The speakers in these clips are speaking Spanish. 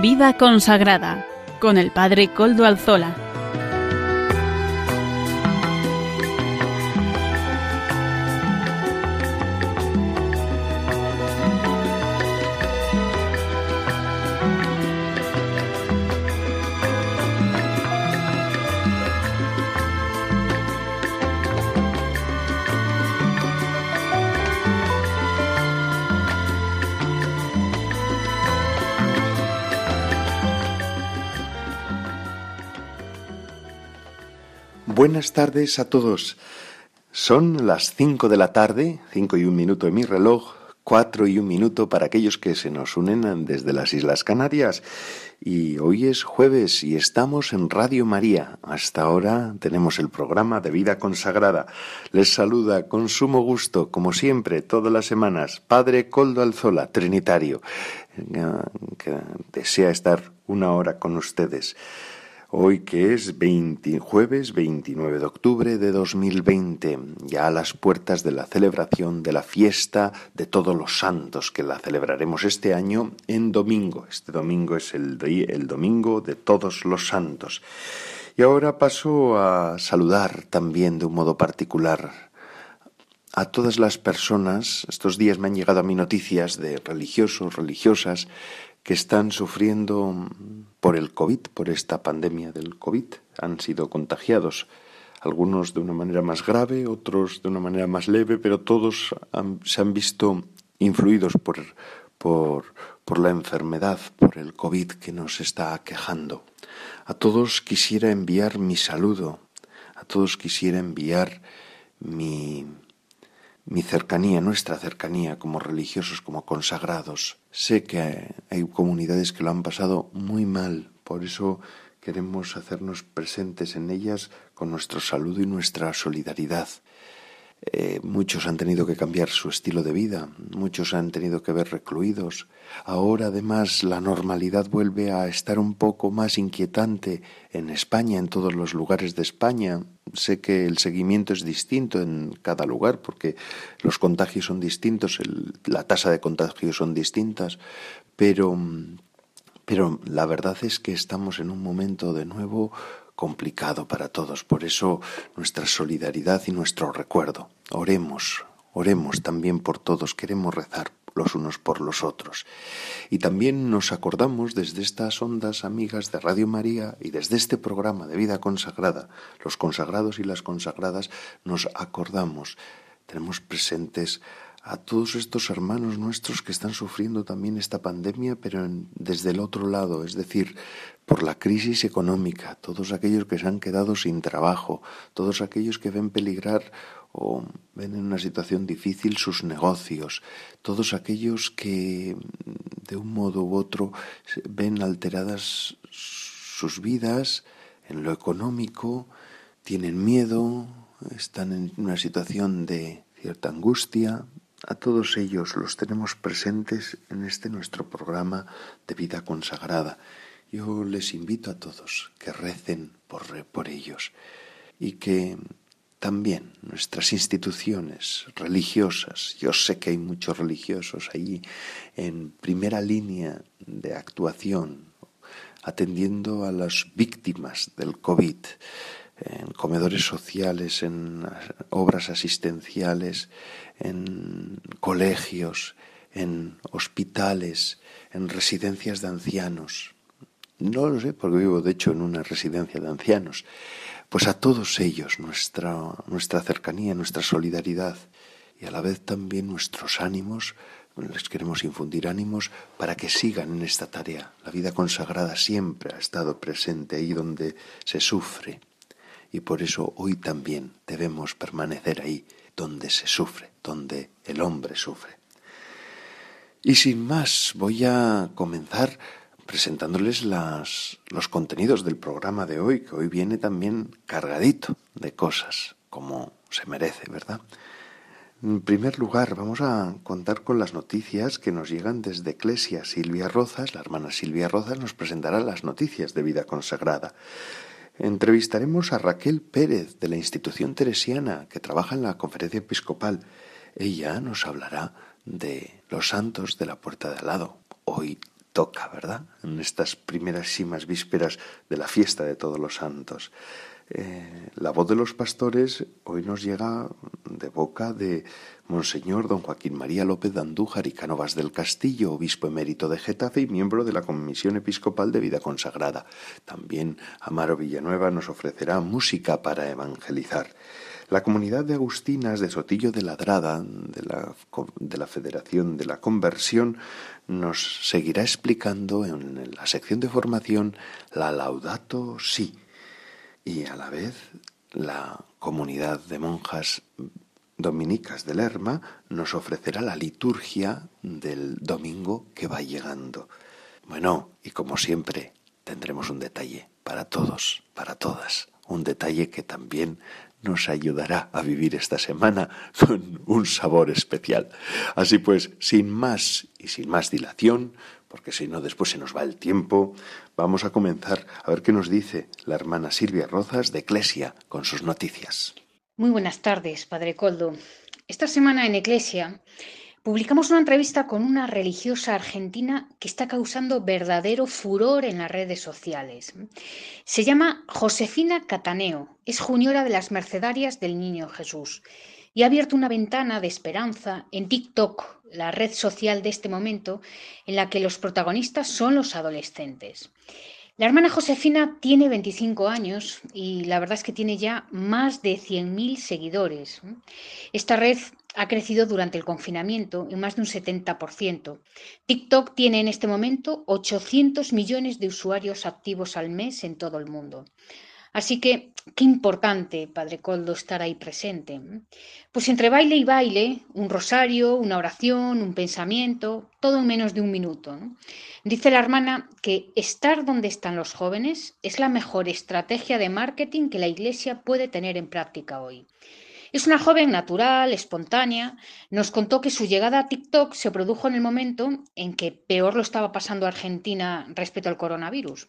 Vida consagrada con el Padre Coldo Alzola. Buenas tardes a todos. Son las cinco de la tarde, cinco y un minuto en mi reloj, cuatro y un minuto para aquellos que se nos unen desde las Islas Canarias. Y hoy es jueves y estamos en Radio María. Hasta ahora tenemos el programa de vida consagrada. Les saluda con sumo gusto, como siempre, todas las semanas, Padre Coldo Alzola, Trinitario, que desea estar una hora con ustedes. Hoy que es jueves 29 de octubre de 2020, ya a las puertas de la celebración de la fiesta de todos los santos, que la celebraremos este año en domingo. Este domingo es el, el domingo de todos los santos. Y ahora paso a saludar también de un modo particular a todas las personas. Estos días me han llegado a mí noticias de religiosos, religiosas, que están sufriendo por el COVID, por esta pandemia del COVID. Han sido contagiados, algunos de una manera más grave, otros de una manera más leve, pero todos se han visto influidos por, por, por la enfermedad, por el COVID que nos está aquejando. A todos quisiera enviar mi saludo, a todos quisiera enviar mi, mi cercanía, nuestra cercanía como religiosos, como consagrados. Sé que hay comunidades que lo han pasado muy mal, por eso queremos hacernos presentes en ellas con nuestro saludo y nuestra solidaridad. Eh, muchos han tenido que cambiar su estilo de vida, muchos han tenido que ver recluidos. Ahora además la normalidad vuelve a estar un poco más inquietante en España, en todos los lugares de España. Sé que el seguimiento es distinto en cada lugar porque los contagios son distintos, la tasa de contagios son distintas, pero, pero la verdad es que estamos en un momento de nuevo complicado para todos. Por eso nuestra solidaridad y nuestro recuerdo. Oremos, oremos también por todos, queremos rezar los unos por los otros. Y también nos acordamos desde estas ondas amigas de Radio María y desde este programa de vida consagrada, los consagrados y las consagradas, nos acordamos, tenemos presentes a todos estos hermanos nuestros que están sufriendo también esta pandemia, pero desde el otro lado, es decir, por la crisis económica, todos aquellos que se han quedado sin trabajo, todos aquellos que ven peligrar o ven en una situación difícil sus negocios, todos aquellos que de un modo u otro ven alteradas sus vidas en lo económico, tienen miedo, están en una situación de cierta angustia, a todos ellos los tenemos presentes en este nuestro programa de vida consagrada. Yo les invito a todos que recen por, ellos y que también nuestras instituciones religiosas, yo sé que hay muchos religiosos allí en primera línea de actuación, atendiendo a las víctimas del COVID, en comedores sociales, en obras asistenciales, en colegios, en hospitales, en residencias de ancianos. No lo sé, porque vivo de hecho en una residencia de ancianos. Pues a todos ellos nuestra, nuestra cercanía, nuestra solidaridad y a la vez también nuestros ánimos, les queremos infundir ánimos para que sigan en esta tarea. La vida consagrada siempre ha estado presente ahí donde se sufre y por eso hoy también debemos permanecer ahí donde se sufre, donde el hombre sufre. Y sin más, voy a comenzar presentándoles las, los contenidos del programa de hoy, que hoy viene también cargadito de cosas, como se merece, ¿verdad? En primer lugar, vamos a contar con las noticias que nos llegan desde Eclesia. Silvia Rozas, la hermana Silvia Rozas, nos presentará las noticias de vida consagrada. Entrevistaremos a Raquel Pérez de la institución teresiana que trabaja en la conferencia episcopal. Ella nos hablará de los santos de la puerta de al lado. Hoy toca, ¿verdad? En estas primeras vísperas de la fiesta de todos los santos. Eh, la voz de los pastores hoy nos llega de boca de Monseñor don Joaquín María López de Andújar y Cánovas del Castillo, obispo emérito de Getafe y miembro de la Comisión Episcopal de Vida Consagrada. También Amaro Villanueva nos ofrecerá música para evangelizar. La comunidad de agustinas de Sotillo de Ladrada, de la, de la Federación de la Conversión, nos seguirá explicando en la sección de formación la Laudato Si y a la vez la comunidad de monjas dominicas de Lerma nos ofrecerá la liturgia del domingo que va llegando. Bueno, y como siempre, tendremos un detalle para todos, para todas, un detalle que también nos ayudará a vivir esta semana con un sabor especial. Así pues, sin más y sin más dilación, porque si no después se nos va el tiempo, vamos a comenzar a ver qué nos dice la hermana Silvia Rozas de Eclesia con sus noticias. Muy buenas tardes, Padre Coldo. Esta semana en Eclesia publicamos una entrevista con una religiosa argentina que está causando verdadero furor en las redes sociales. Se llama Josefina Cataneo, es juniora de las Mercedarias del Niño Jesús y ha abierto una ventana de esperanza en TikTok, la red social de este momento, en la que los protagonistas son los adolescentes. La hermana Josefina tiene 25 años y la verdad es que tiene ya más de 100.000 seguidores. Esta red ha crecido durante el confinamiento en más de un 70%. TikTok tiene en este momento 800 millones de usuarios activos al mes en todo el mundo. Así que, qué importante, Padre Coldo, estar ahí presente. Pues entre baile y baile, un rosario, una oración, un pensamiento, todo en menos de un minuto. Dice la hermana que estar donde están los jóvenes es la mejor estrategia de marketing que la Iglesia puede tener en práctica hoy. Es una joven natural, espontánea. Nos contó que su llegada a TikTok se produjo en el momento en que peor lo estaba pasando Argentina respecto al coronavirus.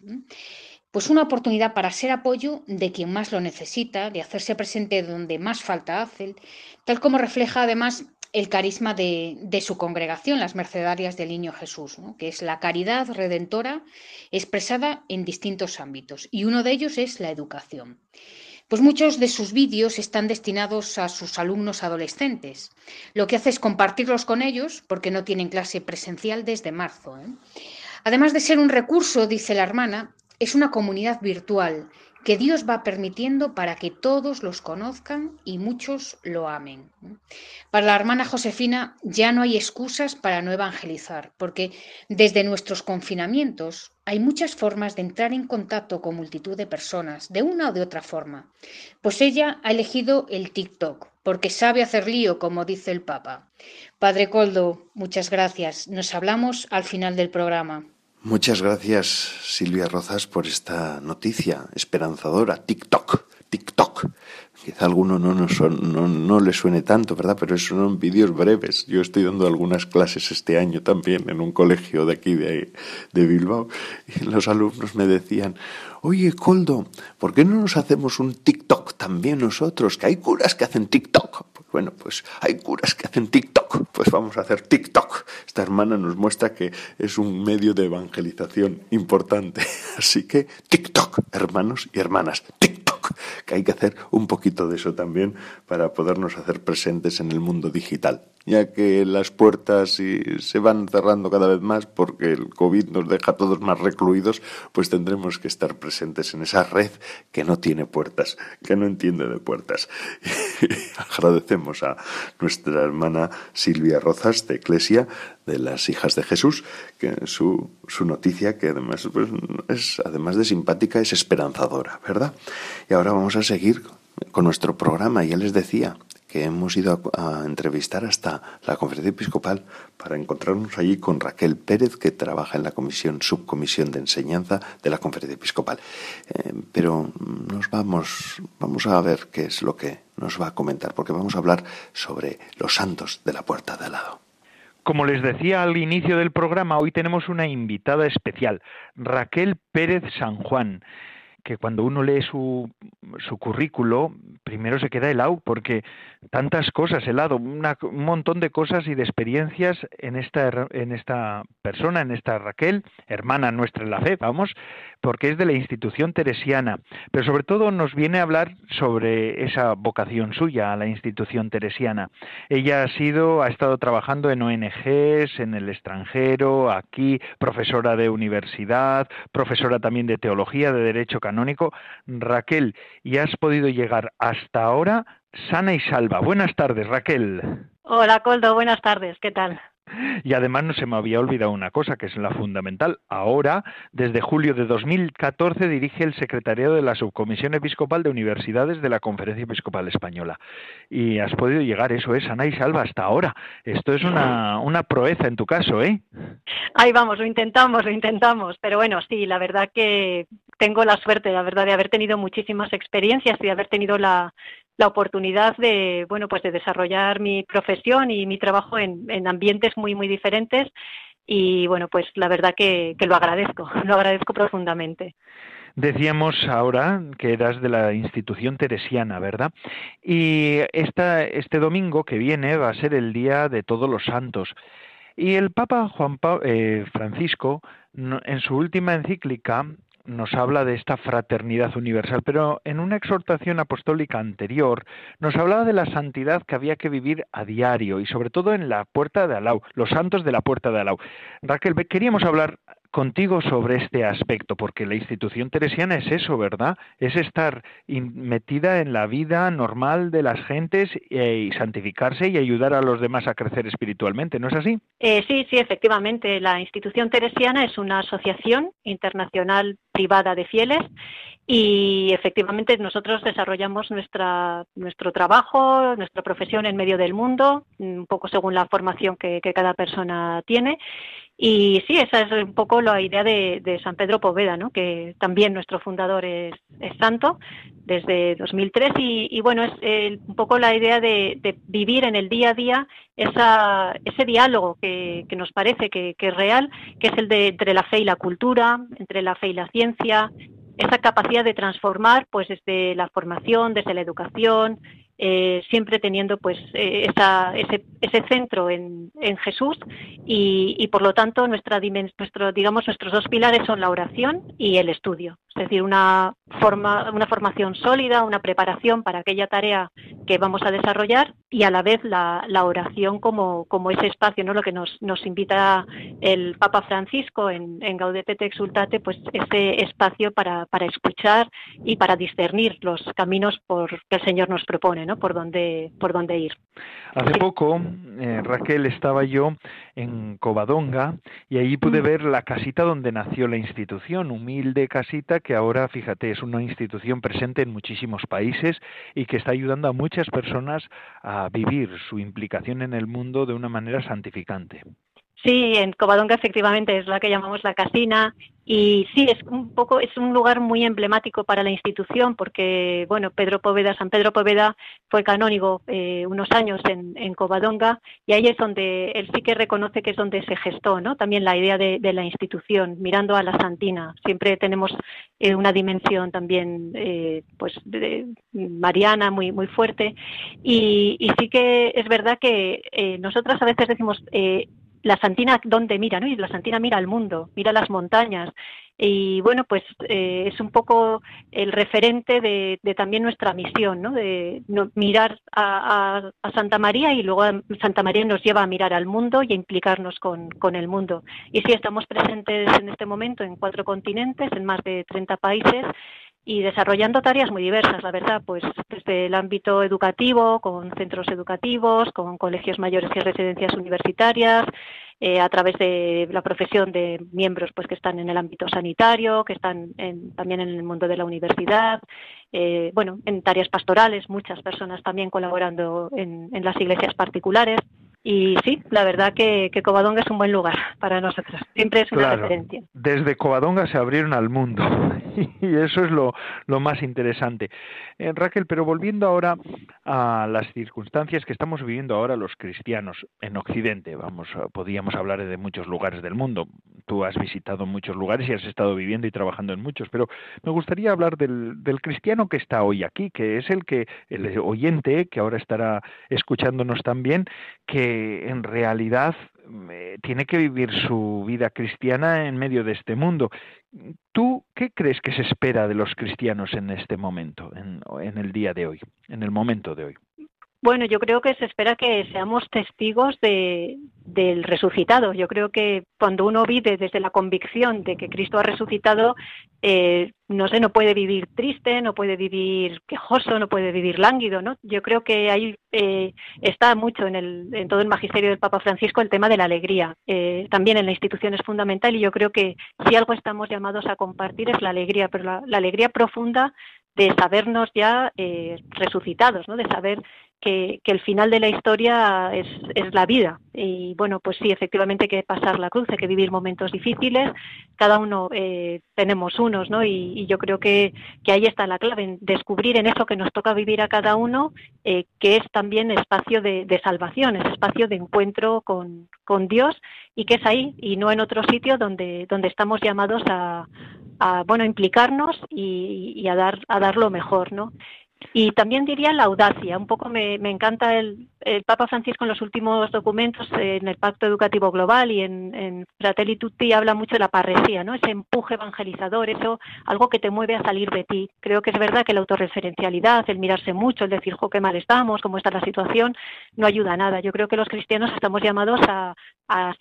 Pues una oportunidad para ser apoyo de quien más lo necesita, de hacerse presente donde más falta hace, tal como refleja además el carisma de, su congregación, las Mercedarias del Niño Jesús, que es la caridad redentora expresada en distintos ámbitos. Y uno de ellos es la educación. Pues muchos de sus vídeos están destinados a sus alumnos adolescentes. Lo que hace es compartirlos con ellos porque no tienen clase presencial desde marzo. ¿eh? Además de ser un recurso, dice la hermana, es una comunidad virtual que Dios va permitiendo para que todos los conozcan y muchos lo amen. Para la hermana Josefina ya no hay excusas para no evangelizar, porque desde nuestros confinamientos hay muchas formas de entrar en contacto con multitud de personas, de una o de otra forma. Pues ella ha elegido el TikTok, porque sabe hacer lío, como dice el Papa. Padre Coldo, muchas gracias. Nos hablamos al final del programa. Muchas gracias, Silvia Rozas, por esta noticia esperanzadora. TikTok, TikTok. Quizá a alguno no, no, le suene tanto, ¿verdad? Pero son vídeos breves. Yo estoy dando algunas clases este año también en un colegio de aquí de, de Bilbao y los alumnos me decían, oye, Coldo, ¿por qué no nos hacemos un TikTok también nosotros? Que hay curas que hacen TikTok. Bueno, pues hay curas que hacen TikTok. Pues vamos a hacer TikTok. Esta hermana nos muestra que es un medio de evangelización importante. Así que TikTok, hermanos y hermanas, TikTok, que hay que hacer un poquito de eso también para podernos hacer presentes en el mundo digital ya que las puertas se van cerrando cada vez más porque el COVID nos deja todos más recluidos, pues tendremos que estar presentes en esa red que no tiene puertas, que no entiende de puertas. Agradecemos a nuestra hermana Silvia Rozas de Eclesia, de las hijas de Jesús, que su, su noticia, que además, pues, es, además de simpática, es esperanzadora, ¿verdad? Y ahora vamos a seguir con nuestro programa, ya les decía, que hemos ido a, entrevistar hasta la conferencia episcopal para encontrarnos allí con Raquel Pérez, que trabaja en la comisión, subcomisión de enseñanza de la conferencia episcopal. Eh, pero nos vamos, vamos a ver qué es lo que nos va a comentar, porque vamos a hablar sobre los santos de la puerta de al lado. Como les decía al inicio del programa, hoy tenemos una invitada especial, Raquel Pérez San Juan. que cuando uno lee su, su currículo, primero se queda helado, porque tantas cosas, helado, un montón de cosas y de experiencias en esta, en esta persona, en esta Raquel, hermana nuestra en la fe, vamos, porque es de la institución teresiana, pero sobre todo nos viene a hablar sobre esa vocación suya a la institución teresiana. Ella ha sido, ha estado trabajando en ONGs, en el extranjero, aquí, profesora de universidad, profesora también de teología, de derecho canónico. Raquel, y has podido llegar hasta ahora sana y salva. Buenas tardes, Raquel. Hola, Coldo, buenas tardes, ¿qué tal? Y además no se me había olvidado una cosa que es la fundamental. Ahora, desde julio de 2014, dirige el secretariado de la Subcomisión Episcopal de Universidades de la Conferencia Episcopal Española. Y has podido llegar, eso es, Ana y Salva, hasta ahora. Esto es una, una proeza en tu caso, ¿eh? Ahí vamos, lo intentamos, lo intentamos. Pero bueno, sí, la verdad que tengo la suerte, la verdad, de haber tenido muchísimas experiencias y de haber tenido la, la oportunidad de, bueno, pues de desarrollar mi profesión y mi trabajo en, ambientes muy, muy diferentes. Y bueno, pues la verdad que, lo agradezco, lo agradezco profundamente. Decíamos ahora que eras de la institución teresiana, ¿verdad? Y esta, este domingo que viene va a ser el Día de Todos los Santos. Y el Papa Juan eh, Francisco, en su última encíclica, nos habla de esta fraternidad universal, pero en una exhortación apostólica anterior nos hablaba de la santidad que había que vivir a diario y sobre todo en la puerta de Alau, los santos de la puerta de Alau. Raquel, queríamos hablar contigo sobre este aspecto, porque la institución teresiana es eso, ¿verdad? Es estar metida en la vida normal de las gentes eh, y santificarse y ayudar a los demás a crecer espiritualmente, ¿no es así? Eh, sí, sí, efectivamente. La institución teresiana es una asociación internacional privada de fieles y efectivamente nosotros desarrollamos nuestra, nuestro trabajo, nuestra profesión en medio del mundo, un poco según la formación que, que cada persona tiene y sí, esa es un poco la idea de, San Pedro Poveda, ¿no? que también nuestro fundador es, santo desde 2003 y, bueno, es un poco la idea de, vivir en el día a día esa, ese diálogo que, nos parece que, es real, que es el de entre la fe y la cultura, entre la fe y la ciencia, esa capacidad de transformar pues desde la formación, desde la educación, eh, siempre teniendo pues eh, ese, ese, centro en, en Jesús y, y, por lo tanto nuestra nuestro, digamos nuestros dos pilares son la oración y el estudio. Es decir una forma una formación sólida una preparación para aquella tarea que vamos a desarrollar y a la vez la, la oración como, como ese espacio no lo que nos, nos invita el Papa Francisco en, en te exultate pues ese espacio para, para escuchar y para discernir los caminos por que el Señor nos propone por dónde, por dónde ir. Hace poco, eh, Raquel, estaba yo en Covadonga y ahí pude mm. ver la casita donde nació la institución, humilde casita que ahora, fíjate, es una institución presente en muchísimos países y que está ayudando a muchas personas a vivir su implicación en el mundo de una manera santificante. Sí, en Covadonga efectivamente es la que llamamos la casina y sí es un poco es un lugar muy emblemático para la institución porque bueno Pedro Poveda San Pedro Poveda fue canónigo eh, unos años en, en, Covadonga y ahí es donde él sí que reconoce que es donde se gestó no también la idea de, la institución mirando a la Santina. Siempre tenemos eh, una dimensión también eh, pues mariana muy muy fuerte y, y, sí que es verdad que nosotras a veces decimos la Santina dónde mira, ¿no? Y la Santina mira al mundo, mira las montañas. Y bueno, pues eh, es un poco el referente de, también nuestra misión, ¿no? De mirar a, Santa María y luego Santa María nos lleva a mirar al mundo y a implicarnos con, con el mundo. Y sí, estamos presentes en este momento en cuatro continentes, en más de 30 países y desarrollando tareas muy diversas, la verdad, pues desde el ámbito educativo, con centros educativos, con colegios mayores y residencias universitarias, eh, a través de la profesión de miembros pues que están en el ámbito sanitario, que están también en el mundo de la universidad, eh, bueno, en tareas pastorales, muchas personas también colaborando en las iglesias particulares. Y sí, la verdad que, Covadonga es un buen lugar para nosotros. Siempre es una referencia. Desde Covadonga se abrieron al mundo y eso es lo, lo más interesante. Eh, Raquel, pero volviendo ahora a las circunstancias que estamos viviendo ahora los cristianos en Occidente, vamos, podíamos hablar de muchos lugares del mundo, tú has visitado muchos lugares y has estado viviendo y trabajando en muchos, pero me gustaría hablar del, del cristiano que está hoy aquí, que es el que, el oyente, que ahora estará escuchándonos también, que en realidad eh, tiene que vivir su vida cristiana en medio de este mundo. ¿Tú qué crees que se espera de los cristianos en este momento, en, en el día de hoy, en el momento de hoy? Bueno, yo creo que se espera que seamos testigos de, del resucitado. Yo creo que cuando uno vive desde la convicción de que Cristo ha resucitado, eh, no sé, no puede vivir triste, no puede vivir quejoso, no puede vivir lánguido, ¿no? Yo creo que ahí eh, está mucho en, el, en todo el magisterio del Papa Francisco el tema de la alegría. Eh, también en la institución es fundamental y yo creo que si algo estamos llamados a compartir es la alegría, pero la, alegría profunda de sabernos ya resucitados, ¿no? De saber que, el final de la historia es, es, la vida. Y bueno, pues sí, efectivamente hay que pasar la cruz, hay que vivir momentos difíciles, cada uno eh, tenemos unos, ¿no? Y, yo creo que, que, ahí está la clave, en descubrir en eso que nos toca vivir a cada uno, eh, que es también espacio de, de, salvación, es espacio de encuentro con, con, Dios y que es ahí y no en otro sitio donde, donde estamos llamados a, a bueno, implicarnos y, y, a, dar, a dar lo mejor, ¿no? Y también diría la audacia. Un poco me, encanta el, el, Papa Francisco en los últimos documentos, en el Pacto Educativo Global y en, en, Fratelli Tutti, habla mucho de la parresía, ¿no? ese empuje evangelizador, eso, algo que te mueve a salir de ti. Creo que es verdad que la autorreferencialidad, el mirarse mucho, el decir, jo, qué mal estamos, cómo está la situación, no ayuda a nada. Yo creo que los cristianos estamos llamados a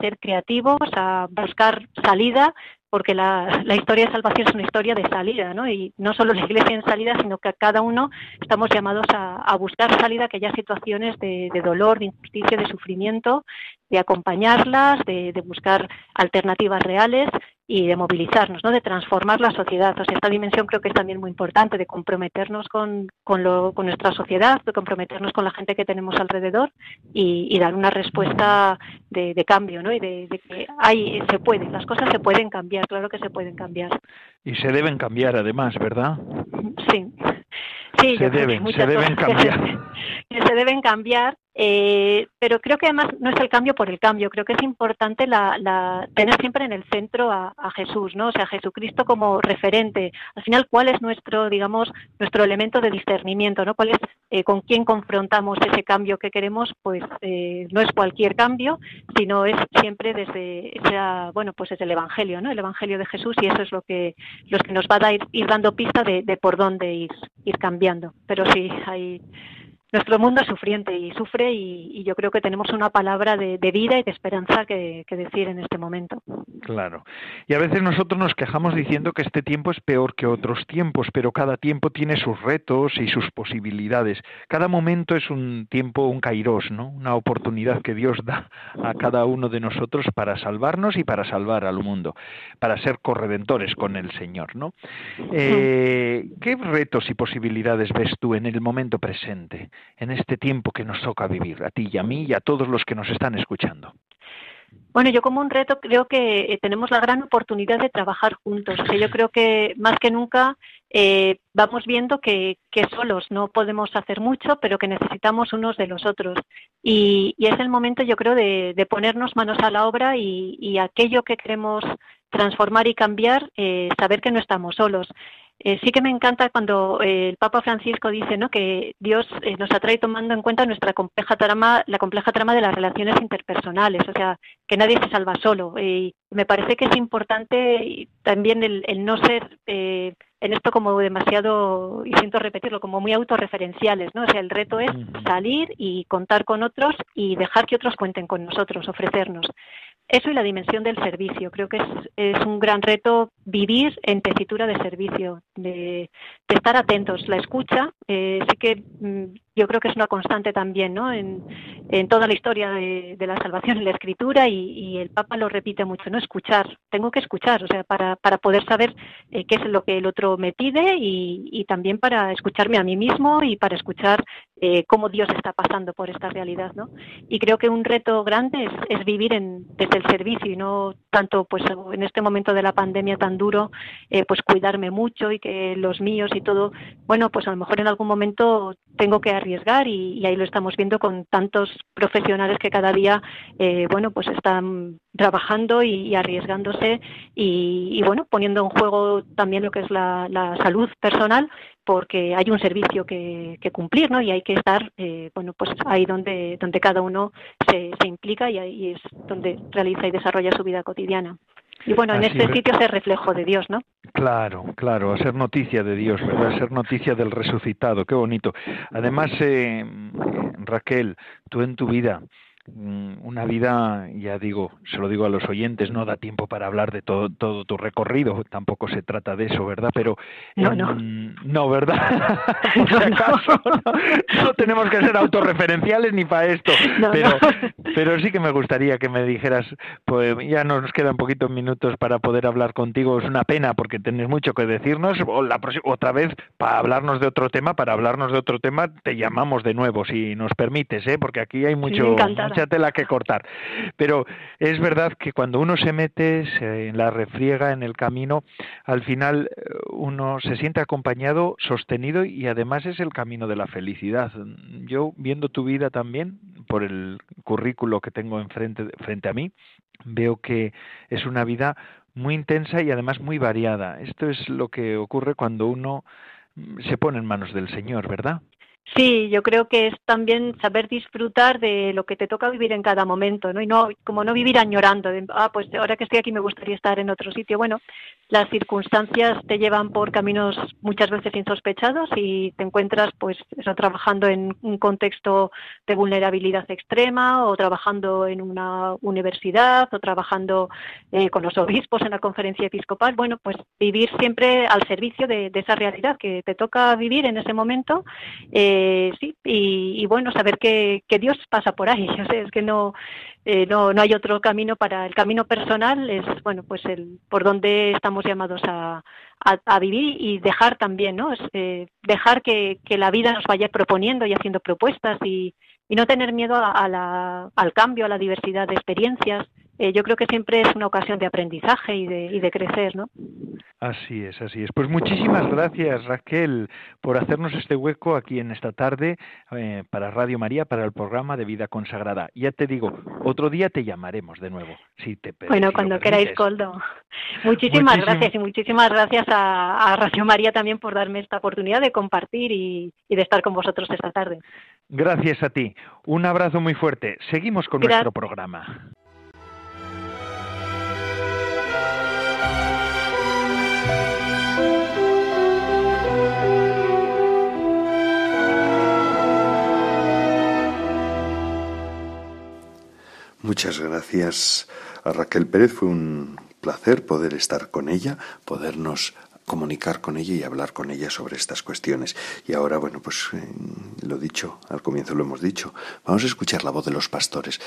ser creativos, a buscar salida porque la, historia de salvación es una historia de salida, ¿no? Y no solo la iglesia en salida, sino que cada uno estamos llamados a, a buscar salida a aquellas situaciones de, de, dolor, de injusticia, de sufrimiento, de acompañarlas, de, de buscar alternativas reales y de movilizarnos, ¿no? de transformar la sociedad. O sea, esta dimensión creo que es también muy importante, de comprometernos con, con, lo, con nuestra sociedad, de comprometernos con la gente que tenemos alrededor y, y dar una respuesta de, de cambio, ¿no? y de, de, que hay, se puede, las cosas se pueden cambiar, claro que se pueden cambiar. Y se deben cambiar además, ¿verdad? Sí. Sí, se deben, se deben cambiar. Que se deben cambiar eh, pero creo que además no es el cambio por el cambio, creo que es importante la, la, tener siempre en el centro a, a, Jesús, ¿no? O sea, Jesucristo como referente. Al final, ¿cuál es nuestro, digamos, nuestro elemento de discernimiento, ¿no? ¿Cuál es eh, con quién confrontamos ese cambio que queremos? Pues eh, no es cualquier cambio, sino es siempre desde esa, bueno, pues es el Evangelio, ¿no? El Evangelio de Jesús y eso es lo que, lo que nos va a dar, ir dando pista de, de por dónde ir, ir cambiando. Pero sí, hay nuestro mundo es sufriente y sufre y, y yo creo que tenemos una palabra de, de vida y de esperanza que, que, decir en este momento. Claro. Y a veces nosotros nos quejamos diciendo que este tiempo es peor que otros tiempos, pero cada tiempo tiene sus retos y sus posibilidades. Cada momento es un tiempo, un kairos, ¿no? Una oportunidad que Dios da a cada uno de nosotros para salvarnos y para salvar al mundo, para ser corredentores con el Señor, ¿no? Eh, ¿Qué retos y posibilidades ves tú en el momento presente? En este tiempo que nos toca vivir, a ti y a mí y a todos los que nos están escuchando? Bueno, yo como un reto creo que eh, tenemos la gran oportunidad de trabajar juntos. O sea, yo creo que más que nunca eh, vamos viendo que, solos no podemos hacer mucho, pero que necesitamos unos de los otros. Y, es el momento, yo creo, de, ponernos manos a la obra y, y aquello que queremos transformar y cambiar, eh, saber que no estamos solos. Eh, sí que me encanta cuando eh, el Papa Francisco dice ¿no? que Dios eh, nos atrae tomando en cuenta nuestra compleja trama, la compleja trama de las relaciones interpersonales, o sea, que nadie se salva solo. y me parece que es importante también el, el no ser eh, en esto como demasiado, y siento repetirlo, como muy autorreferenciales, ¿no? O sea, el reto es salir y contar con otros y dejar que otros cuenten con nosotros, ofrecernos. Eso y la dimensión del servicio. Creo que es, un gran reto vivir en tesitura de servicio, de estar atentos. La escucha, eh, sí que mm, yo creo que es una constante también ¿no? en, en toda la historia de, la salvación en la escritura y, y, el Papa lo repite mucho, ¿no? Escuchar, tengo que escuchar, o sea, para, para poder saber eh, qué es lo que el otro me pide y, y, también para escucharme a mí mismo y para escuchar eh, cómo Dios está pasando por esta realidad, ¿no? Y creo que un reto grande es, es vivir en, desde el servicio y no tanto, pues, en este momento de la pandemia tan duro, eh, pues cuidarme mucho y que los míos y todo, bueno, pues a lo mejor en algún algún momento tengo que arriesgar y, ahí lo estamos viendo con tantos profesionales que cada día, eh, bueno, pues están trabajando y, arriesgándose y, bueno, poniendo en juego también lo que es la, salud personal porque hay un servicio que, cumplir, ¿no? Y hay que estar, eh, bueno, pues ahí donde, donde cada uno se, se implica y ahí es donde realiza y desarrolla su vida cotidiana. Y bueno, en este sitio es reflejo de Dios, ¿no? Claro, claro, a ser noticia de Dios, ¿verdad? A ser noticia del resucitado, qué bonito. Además, eh, Raquel, tú en tu vida, una vida, ya digo, se lo digo a los oyentes, no da tiempo para hablar de todo, todo tu recorrido, tampoco se trata de eso, ¿verdad? Pero no, no. no ¿verdad? no, tenemos que ser autorreferenciales ni para esto, pero, pero sí que me gustaría que me dijeras, pues ya nos quedan poquitos minutos para poder hablar contigo, es una pena porque tienes mucho que decirnos, o la otra vez para hablarnos de otro tema, para hablarnos de otro tema te llamamos de nuevo, si nos permites, ¿eh? porque aquí hay mucho tela que cortar. Pero es verdad que cuando uno se mete en la refriega, en el camino, al final eh, uno se siente acompañado, sostenido y además es el camino de la felicidad. Yo, viendo tu vida también, por el currículo que tengo enfrente, frente a mí, veo que es una vida muy intensa y además muy variada. Esto es lo que ocurre cuando uno se pone en manos del Señor, ¿verdad? Sí, yo creo que es también saber disfrutar de lo que te toca vivir en cada momento, ¿no? Y no, como no vivir añorando, de, ah, pues ahora que estoy aquí me gustaría estar en otro sitio. Bueno, las circunstancias te llevan por caminos muchas veces insospechados y te encuentras, pues, trabajando en un contexto de vulnerabilidad extrema o trabajando en una universidad o trabajando eh, con los obispos en la conferencia episcopal. Bueno, pues vivir siempre al servicio de, esa realidad que te toca vivir en ese momento. Eh, eh, sí, y, bueno, saber que, Dios pasa por ahí. Yo sé, es que no, eh, no, no hay otro camino para el camino personal, es bueno, pues el por donde estamos llamados a, a, vivir y dejar también, ¿no? Es, eh, dejar que, que, la vida nos vaya proponiendo y haciendo propuestas y, y no tener miedo a, la, al cambio, a la diversidad de experiencias. Eh, yo creo que siempre es una ocasión de aprendizaje y de, y de crecer, ¿no? Así es, así es. Pues muchísimas gracias, Raquel, por hacernos este hueco aquí en esta tarde eh, para Radio María, para el programa de Vida Consagrada. Ya te digo, otro día te llamaremos de nuevo, si te Bueno, cuando queráis, Coldo. Muchísimas gracias y muchísimas gracias a, Radio María también por darme esta oportunidad de compartir y, de estar con vosotros esta tarde. Gracias a ti. Un abrazo muy fuerte. Seguimos con nuestro programa. Muchas gracias a Raquel Pérez. Fue un placer poder estar con ella, podernos comunicar con ella y hablar con ella sobre estas cuestiones. Y ahora, bueno, pues eh, lo dicho, al comienzo lo hemos dicho, vamos a escuchar la voz de los pastores.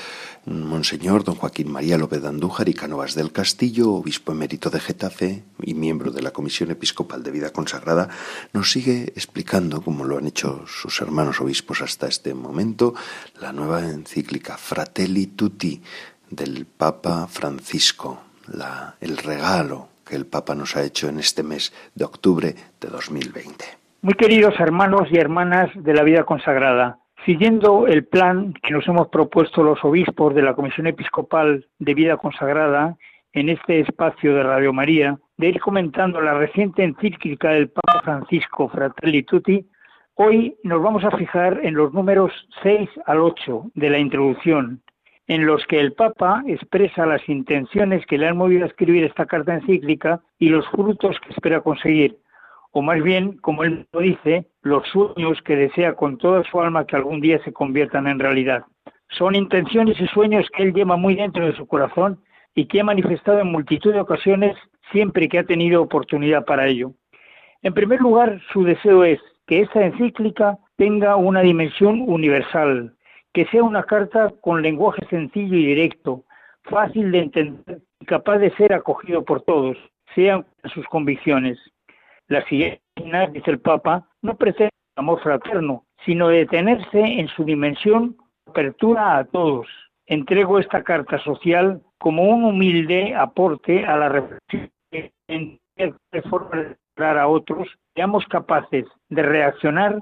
Monseñor don Joaquín María López Andújar y Canovas del Castillo, obispo emérito de Getafe y miembro de la Comisión Episcopal de Vida Consagrada, nos sigue explicando, como lo han hecho sus hermanos obispos hasta este momento, la nueva encíclica Fratelli Tutti del Papa Francisco, la, el regalo que el Papa nos ha hecho en este mes de octubre de 2020. Muy queridos hermanos y hermanas de la vida consagrada, siguiendo el plan que nos hemos propuesto los obispos de la Comisión Episcopal de Vida Consagrada en este espacio de Radio María, de ir comentando la reciente encíclica del Papa Francisco Fratelli Tutti, hoy nos vamos a fijar en los números 6 al 8 de la introducción, en los que el Papa expresa las intenciones que le han movido a escribir esta carta encíclica y los frutos que espera conseguir, o más bien, como él lo dice, los sueños que desea con toda su alma que algún día se conviertan en realidad. Son intenciones y sueños que él lleva muy dentro de su corazón y que ha manifestado en multitud de ocasiones siempre que ha tenido oportunidad para ello. En primer lugar, su deseo es que esta encíclica tenga una dimensión universal, que sea una carta con lenguaje sencillo y directo, fácil de entender y capaz de ser acogido por todos, sean sus convicciones. La siguiente, dice el Papa, no pretende amor fraterno, sino detenerse en su dimensión apertura a todos. Entrego esta carta social como un humilde aporte a la reflexión en de forma de a otros, seamos capaces de reaccionar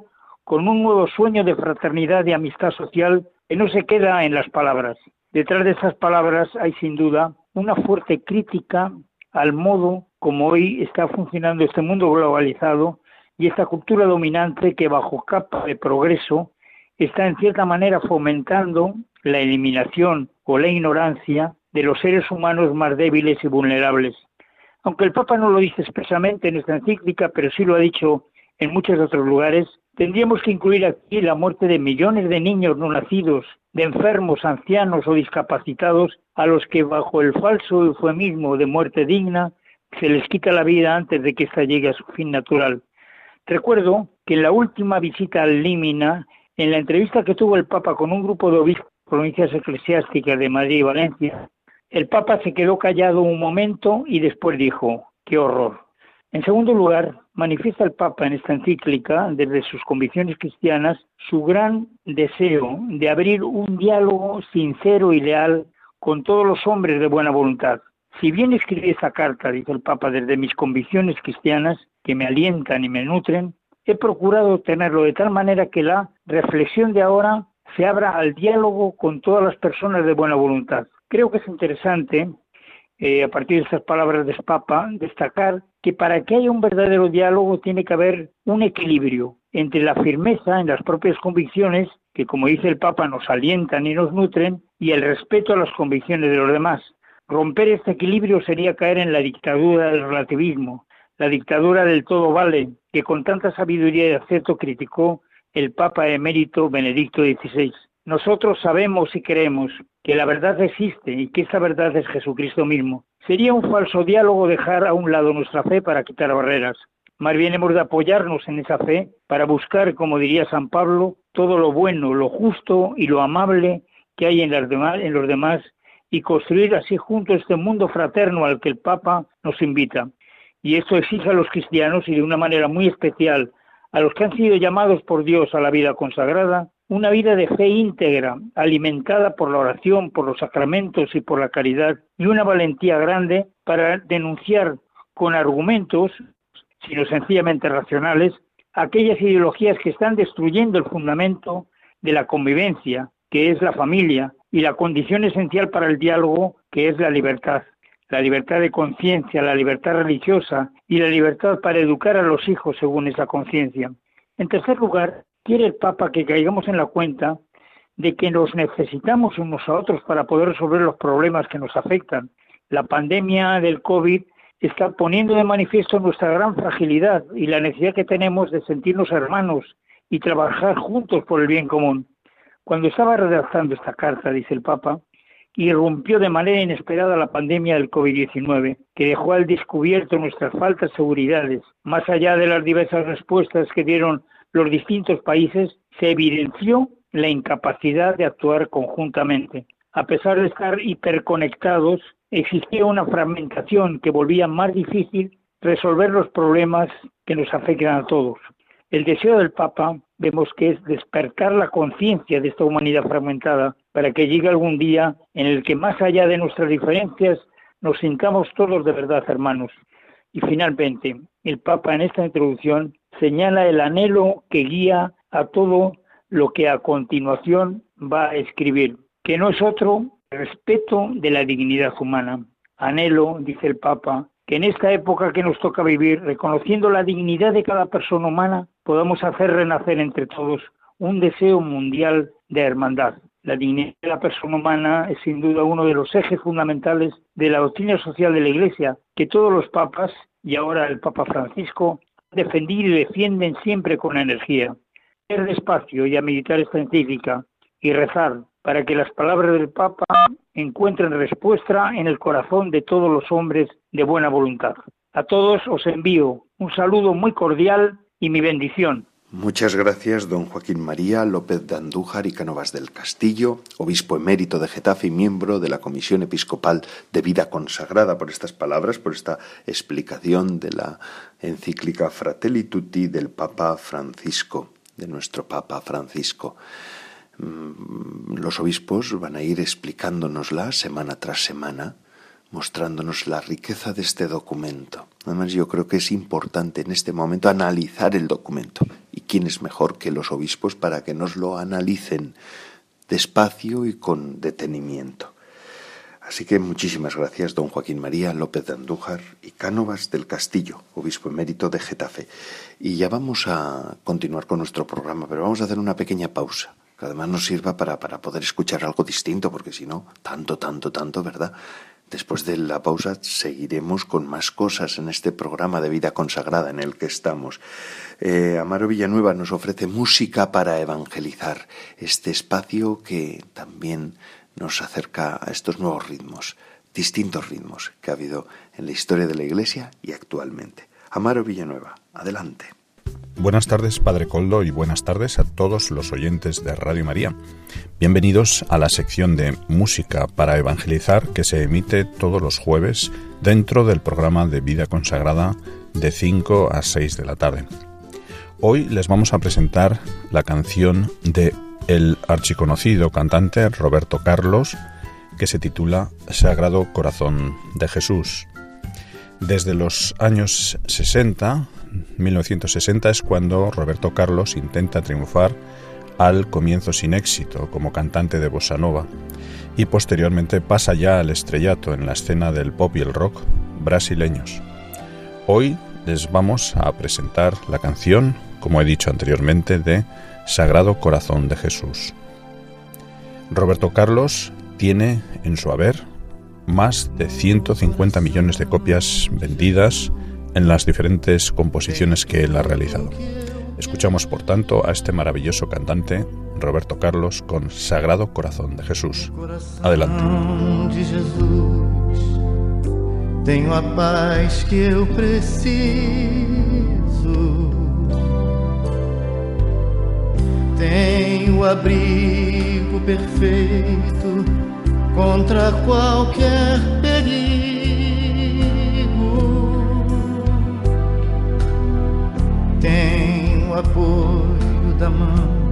con un nuevo sueño de fraternidad y amistad social que no se queda en las palabras. Detrás de esas palabras hay sin duda una fuerte crítica al modo como hoy está funcionando este mundo globalizado y esta cultura dominante que bajo capa de progreso está en cierta manera fomentando la eliminación o la ignorancia de los seres humanos más débiles y vulnerables. Aunque el Papa no lo dice expresamente en esta encíclica, pero sí lo ha dicho en muchos otros lugares, tendríamos que incluir aquí la muerte de millones de niños no nacidos, de enfermos, ancianos o discapacitados, a los que bajo el falso eufemismo de muerte digna se les quita la vida antes de que ésta llegue a su fin natural. Recuerdo que en la última visita al Límina, en la entrevista que tuvo el Papa con un grupo de obispos de provincias eclesiásticas de Madrid y Valencia, el Papa se quedó callado un momento y después dijo, qué horror. En segundo lugar, manifiesta el Papa en esta encíclica, desde sus convicciones cristianas, su gran deseo de abrir un diálogo sincero y leal con todos los hombres de buena voluntad. Si bien escribí esta carta, dice el Papa, desde mis convicciones cristianas, que me alientan y me nutren, he procurado tenerlo de tal manera que la reflexión de ahora se abra al diálogo con todas las personas de buena voluntad. Creo que es interesante, eh, a partir de estas palabras del Papa, destacar que para que haya un verdadero diálogo tiene que haber un equilibrio entre la firmeza en las propias convicciones, que como dice el Papa nos alientan y nos nutren, y el respeto a las convicciones de los demás. Romper este equilibrio sería caer en la dictadura del relativismo, la dictadura del todo vale, que con tanta sabiduría y acierto criticó el Papa emérito Benedicto XVI. Nosotros sabemos y creemos que la verdad existe y que esa verdad es Jesucristo mismo. Sería un falso diálogo dejar a un lado nuestra fe para quitar barreras. Más bien hemos de apoyarnos en esa fe para buscar, como diría San Pablo, todo lo bueno, lo justo y lo amable que hay en, los demás y construir así juntos este mundo fraterno al que el Papa nos invita. Y esto exige a los cristianos y de una manera muy especial a los que han sido llamados por Dios a la vida consagrada, una vida de fe íntegra, alimentada por la oración, por los sacramentos y por la caridad, y una valentía grande para denunciar con argumentos, sino sencillamente racionales, aquellas ideologías que están destruyendo el fundamento de la convivencia, que es la familia, y la condición esencial para el diálogo, que es la libertad. La libertad de conciencia, la libertad religiosa y la libertad para educar a los hijos según esa conciencia. En tercer lugar, quiere el Papa que caigamos en la cuenta de que nos necesitamos unos a otros para poder resolver los problemas que nos afectan. La pandemia del COVID está poniendo de manifiesto nuestra gran fragilidad y la necesidad que tenemos de sentirnos hermanos y trabajar juntos por el bien común. Cuando estaba redactando esta carta, dice el Papa, irrumpió de manera inesperada la pandemia del COVID-19, que dejó al descubierto nuestras faltas de seguridades. Más allá de las diversas respuestas que dieron los distintos países, se evidenció la incapacidad de actuar conjuntamente. A pesar de estar hiperconectados, existía una fragmentación que volvía más difícil resolver los problemas que nos afectan a todos. El deseo del Papa vemos que es despertar la conciencia de esta humanidad fragmentada para que llegue algún día en el que más allá de nuestras diferencias nos sintamos todos de verdad hermanos. Y finalmente, el Papa en esta introducción señala el anhelo que guía a todo lo que a continuación va a escribir, que no es otro respeto de la dignidad humana. Anhelo, dice el Papa, que en esta época que nos toca vivir, reconociendo la dignidad de cada persona humana, podamos hacer renacer entre todos un deseo mundial de hermandad. La dignidad de la persona humana es sin duda uno de los ejes fundamentales de la doctrina social de la Iglesia, que todos los papas, y ahora el Papa Francisco, defendido y defienden siempre con energía. Ir despacio y a meditar esta encíclica y rezar para que las palabras del Papa encuentren respuesta en el corazón de todos los hombres de buena voluntad. A todos os envío un saludo muy cordial y mi bendición. Muchas gracias, don Joaquín María López de Andújar y Canovas del Castillo, obispo emérito de Getafe y miembro de la Comisión Episcopal de Vida Consagrada, por estas palabras, por esta explicación de la encíclica Fratelli Tutti del Papa Francisco, de nuestro Papa Francisco. Mm, los obispos van a ir explicándonosla semana tras semana mostrándonos la riqueza de este documento. Además, yo creo que es importante en este momento analizar el documento. ¿Y quién es mejor que los obispos para que nos lo analicen despacio y con detenimiento. Así que muchísimas gracias, don Joaquín María López de Andújar y Cánovas del Castillo, obispo emérito de Getafe. Y ya vamos a continuar con nuestro programa, pero vamos a hacer una pequeña pausa, que además nos sirva para, para poder escuchar algo distinto, porque si no, tanto, tanto, tanto, ¿verdad? Después de la pausa seguiremos con más cosas en este programa de vida consagrada en el que estamos. Eh, Amaro Villanueva nos ofrece música para evangelizar, este espacio que también nos acerca a estos nuevos ritmos, distintos ritmos que ha habido en la historia de la Iglesia y actualmente. Amaro Villanueva, adelante. Buenas tardes, Padre Coldo, y buenas tardes a todos los oyentes de Radio María. Bienvenidos a la sección de Música para Evangelizar que se emite todos los jueves dentro del programa de Vida Consagrada de 5 a 6 de la tarde. Hoy les vamos a presentar la canción de el archiconocido cantante Roberto Carlos que se titula Sagrado Corazón de Jesús. Desde los años 60, 1960 es cuando Roberto Carlos intenta triunfar al comienzo sin éxito como cantante de bossa nova y posteriormente pasa ya al estrellato en la escena del pop y el rock brasileños. Hoy les vamos a presentar la canción, como he dicho anteriormente, de Sagrado Corazón de Jesús. Roberto Carlos tiene en su haber más de 150 millones de copias vendidas en las diferentes composiciones que él ha realizado. Escuchamos, por tanto, a este maravilloso cantante, Roberto Carlos, con Sagrado Corazón de Jesús. Adelante. Tenho a paz que preciso. Tenho abrigo perfeito contra qualquer apoio da mão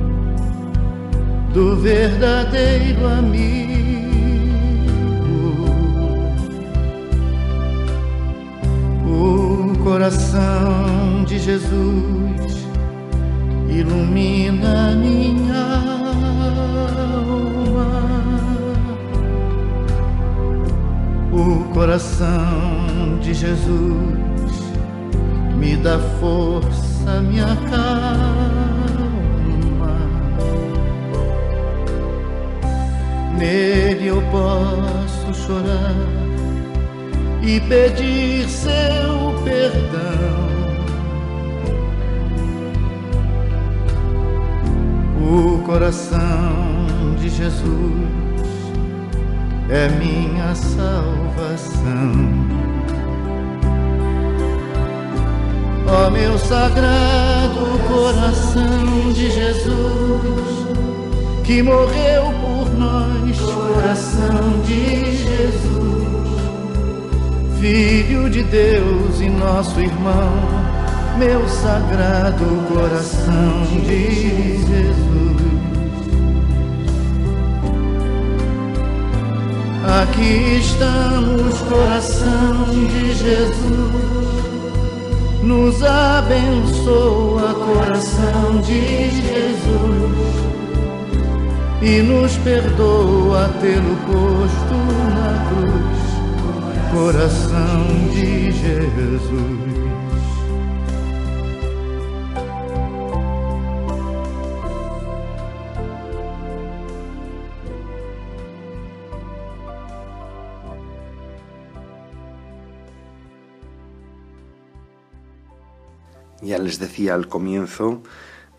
do verdadeiro amigo. O coração de Jesus ilumina minha alma. O coração de Jesus me dá força força me acalma. Nele eu posso chorar e pedir seu perdão. O coração de Jesus é minha salvação. Ó meu sagrado coração de Jesus, que morreu por nós, coração de Jesus, Filho de Deus e nosso irmão, meu sagrado coração de Jesus. Aqui estamos, coração de Jesus nos abençoa, coração de Jesus, e nos perdoa pelo posto na cruz, coração de Jesus. Ya les decía al comienzo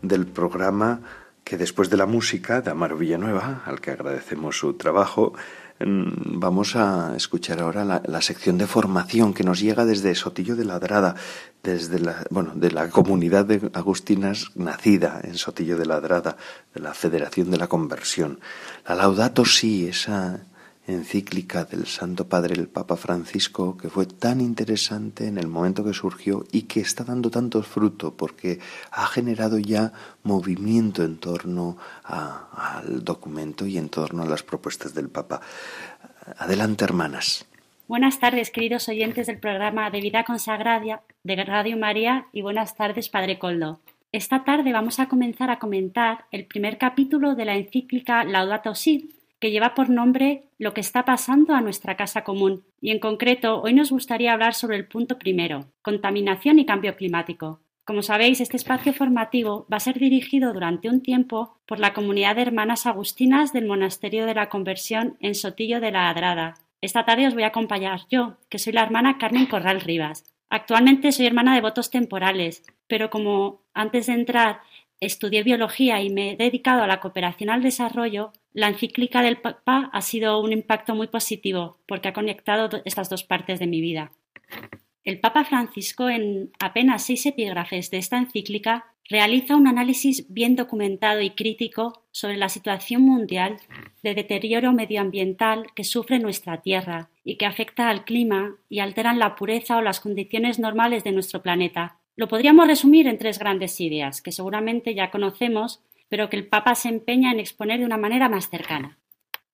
del programa que después de la música de Amaro Villanueva, al que agradecemos su trabajo, mm, vamos a escuchar ahora la, sección de formación que nos llega desde Sotillo de Ladrada, desde la, bueno, de la comunidad de agustinas nacida en Sotillo de Ladrada, de la Federación de la Conversión. La Laudato Si, esa encíclica del Santo Padre el Papa Francisco que fue tan interesante en el momento que surgió y que está dando tanto fruto porque ha generado ya movimiento en torno al documento y en torno a las propuestas del Papa. Adelante, hermanas. Buenas tardes, queridos oyentes del programa de Vida Consagrada de Radio María y buenas tardes, Padre Coldo. Esta tarde vamos a comenzar a comentar el primer capítulo de la encíclica Laudato Si, que lleva por nombre Lo que está pasando a nuestra casa común. Y en concreto, hoy nos gustaría hablar sobre el punto primero, contaminación y cambio climático. Como sabéis, este espacio formativo va a ser dirigido durante un tiempo por la comunidad de hermanas agustinas del Monasterio de la Conversión en Sotillo de la Adrada. Esta tarde os voy a acompañar yo, que soy la hermana Carmen Corral Rivas. Actualmente soy hermana de votos temporales, pero como antes de entrar estudié biología y me he dedicado a la cooperación al desarrollo, la encíclica del Papa ha sido un impacto muy positivo porque ha conectado estas dos partes de mi vida. El Papa Francisco, en apenas seis epígrafes de esta encíclica, realiza un análisis bien documentado y crítico sobre la situación mundial de deterioro medioambiental que sufre nuestra Tierra y que afecta al clima y alteran la pureza o las condiciones normales de nuestro planeta. Lo podríamos resumir en tres grandes ideas, que seguramente ya conocemos, pero que el Papa se empeña en exponer de una manera más cercana.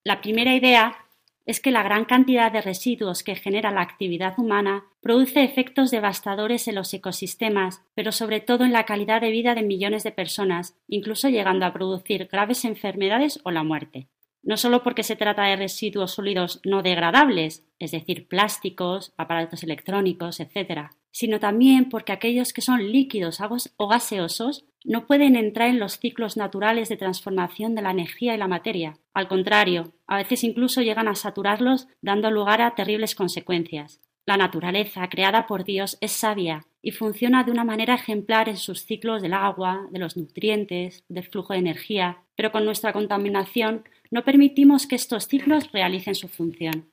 La primera idea es que la gran cantidad de residuos que genera la actividad humana produce efectos devastadores en los ecosistemas, pero sobre todo en la calidad de vida de millones de personas, incluso llegando a producir graves enfermedades o la muerte no solo porque se trata de residuos sólidos no degradables, es decir, plásticos, aparatos electrónicos, etc., sino también porque aquellos que son líquidos o gaseosos no pueden entrar en los ciclos naturales de transformación de la energía y la materia. Al contrario, a veces incluso llegan a saturarlos, dando lugar a terribles consecuencias. La naturaleza, creada por Dios, es sabia y funciona de una manera ejemplar en sus ciclos del agua, de los nutrientes, del flujo de energía, pero con nuestra contaminación no permitimos que estos ciclos realicen su función.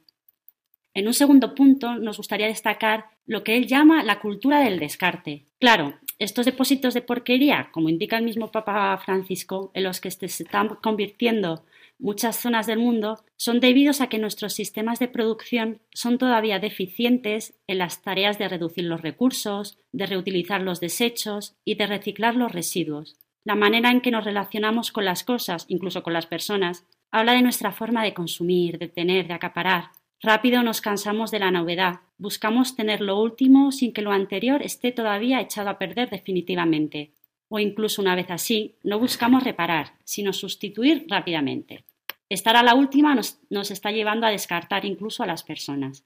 En un segundo punto, nos gustaría destacar lo que él llama la cultura del descarte. Claro, estos depósitos de porquería, como indica el mismo Papa Francisco, en los que se están convirtiendo muchas zonas del mundo, son debidos a que nuestros sistemas de producción son todavía deficientes en las tareas de reducir los recursos, de reutilizar los desechos y de reciclar los residuos. La manera en que nos relacionamos con las cosas, incluso con las personas, Habla de nuestra forma de consumir, de tener, de acaparar. Rápido nos cansamos de la novedad. Buscamos tener lo último sin que lo anterior esté todavía echado a perder definitivamente. O incluso una vez así, no buscamos reparar, sino sustituir rápidamente. Estar a la última nos, nos está llevando a descartar incluso a las personas.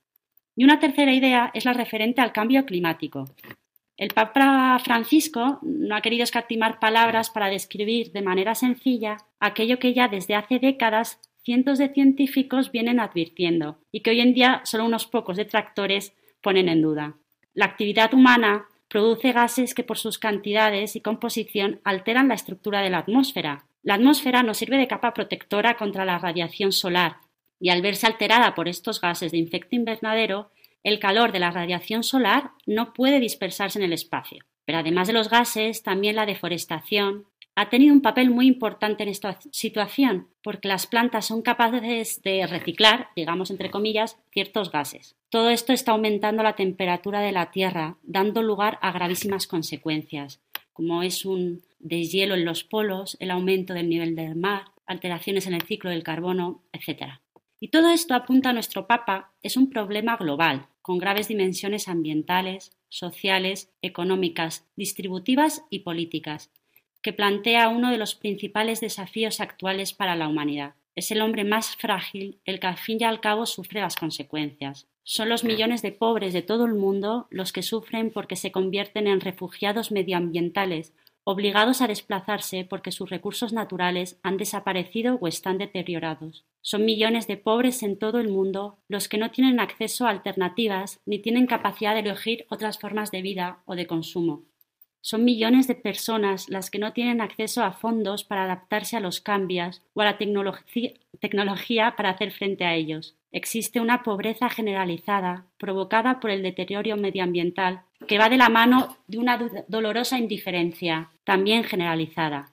Y una tercera idea es la referente al cambio climático. El Papa Francisco no ha querido escatimar palabras para describir de manera sencilla aquello que ya desde hace décadas cientos de científicos vienen advirtiendo y que hoy en día solo unos pocos detractores ponen en duda. La actividad humana produce gases que por sus cantidades y composición alteran la estructura de la atmósfera. La atmósfera nos sirve de capa protectora contra la radiación solar y al verse alterada por estos gases de efecto invernadero, el calor de la radiación solar no puede dispersarse en el espacio. Pero además de los gases, también la deforestación ha tenido un papel muy importante en esta situación, porque las plantas son capaces de reciclar, digamos entre comillas, ciertos gases. Todo esto está aumentando la temperatura de la Tierra, dando lugar a gravísimas consecuencias, como es un deshielo en los polos, el aumento del nivel del mar, alteraciones en el ciclo del carbono, etc. Y todo esto, apunta a nuestro Papa, es un problema global, con graves dimensiones ambientales, sociales, económicas, distributivas y políticas, que plantea uno de los principales desafíos actuales para la humanidad. Es el hombre más frágil el que al fin y al cabo sufre las consecuencias. Son los millones de pobres de todo el mundo los que sufren porque se convierten en refugiados medioambientales obligados a desplazarse porque sus recursos naturales han desaparecido o están deteriorados. Son millones de pobres en todo el mundo los que no tienen acceso a alternativas ni tienen capacidad de elegir otras formas de vida o de consumo. Son millones de personas las que no tienen acceso a fondos para adaptarse a los cambios o a la tecnología para hacer frente a ellos. Existe una pobreza generalizada provocada por el deterioro medioambiental que va de la mano de una dolorosa indiferencia, también generalizada.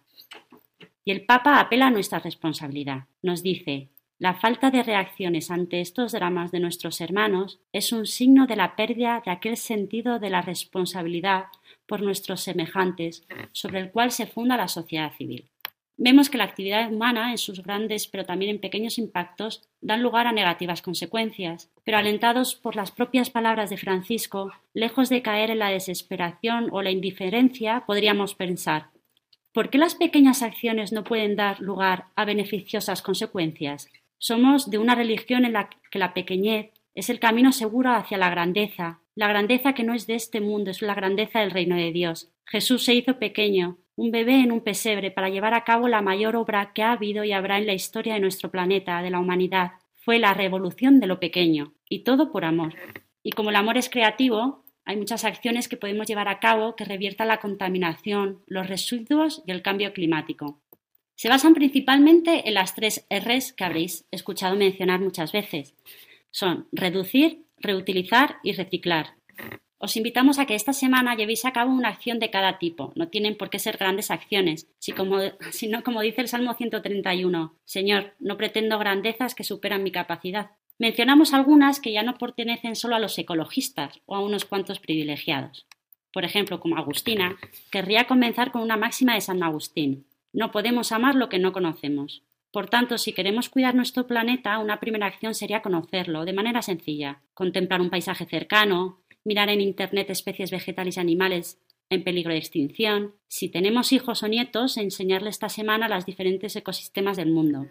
Y el Papa apela a nuestra responsabilidad. Nos dice, la falta de reacciones ante estos dramas de nuestros hermanos es un signo de la pérdida de aquel sentido de la responsabilidad por nuestros semejantes sobre el cual se funda la sociedad civil. Vemos que la actividad humana, en sus grandes pero también en pequeños impactos, dan lugar a negativas consecuencias, pero alentados por las propias palabras de Francisco, lejos de caer en la desesperación o la indiferencia, podríamos pensar ¿Por qué las pequeñas acciones no pueden dar lugar a beneficiosas consecuencias? Somos de una religión en la que la pequeñez es el camino seguro hacia la grandeza, la grandeza que no es de este mundo, es la grandeza del reino de Dios. Jesús se hizo pequeño, un bebé en un pesebre, para llevar a cabo la mayor obra que ha habido y habrá en la historia de nuestro planeta, de la humanidad. Fue la revolución de lo pequeño, y todo por amor. Y como el amor es creativo, hay muchas acciones que podemos llevar a cabo que reviertan la contaminación, los residuos y el cambio climático. Se basan principalmente en las tres Rs que habréis escuchado mencionar muchas veces. Son reducir, reutilizar y reciclar. Os invitamos a que esta semana llevéis a cabo una acción de cada tipo. No tienen por qué ser grandes acciones, sino como dice el Salmo 131, Señor, no pretendo grandezas que superan mi capacidad. Mencionamos algunas que ya no pertenecen solo a los ecologistas o a unos cuantos privilegiados. Por ejemplo, como Agustina, querría comenzar con una máxima de San Agustín. No podemos amar lo que no conocemos. Por tanto, si queremos cuidar nuestro planeta, una primera acción sería conocerlo de manera sencilla, contemplar un paisaje cercano, mirar en Internet especies vegetales y animales en peligro de extinción, si tenemos hijos o nietos, enseñarles esta semana los diferentes ecosistemas del mundo.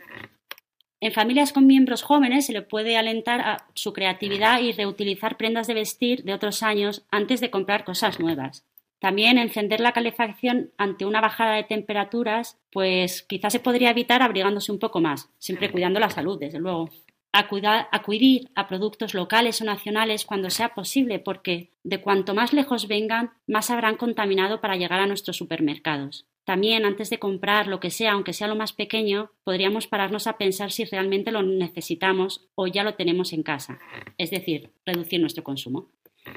En familias con miembros jóvenes se le puede alentar a su creatividad y reutilizar prendas de vestir de otros años antes de comprar cosas nuevas. También encender la calefacción ante una bajada de temperaturas, pues quizás se podría evitar abrigándose un poco más, siempre cuidando la salud, desde luego. acudir a productos locales o nacionales cuando sea posible, porque de cuanto más lejos vengan, más habrán contaminado para llegar a nuestros supermercados. También, antes de comprar lo que sea, aunque sea lo más pequeño, podríamos pararnos a pensar si realmente lo necesitamos o ya lo tenemos en casa, es decir, reducir nuestro consumo.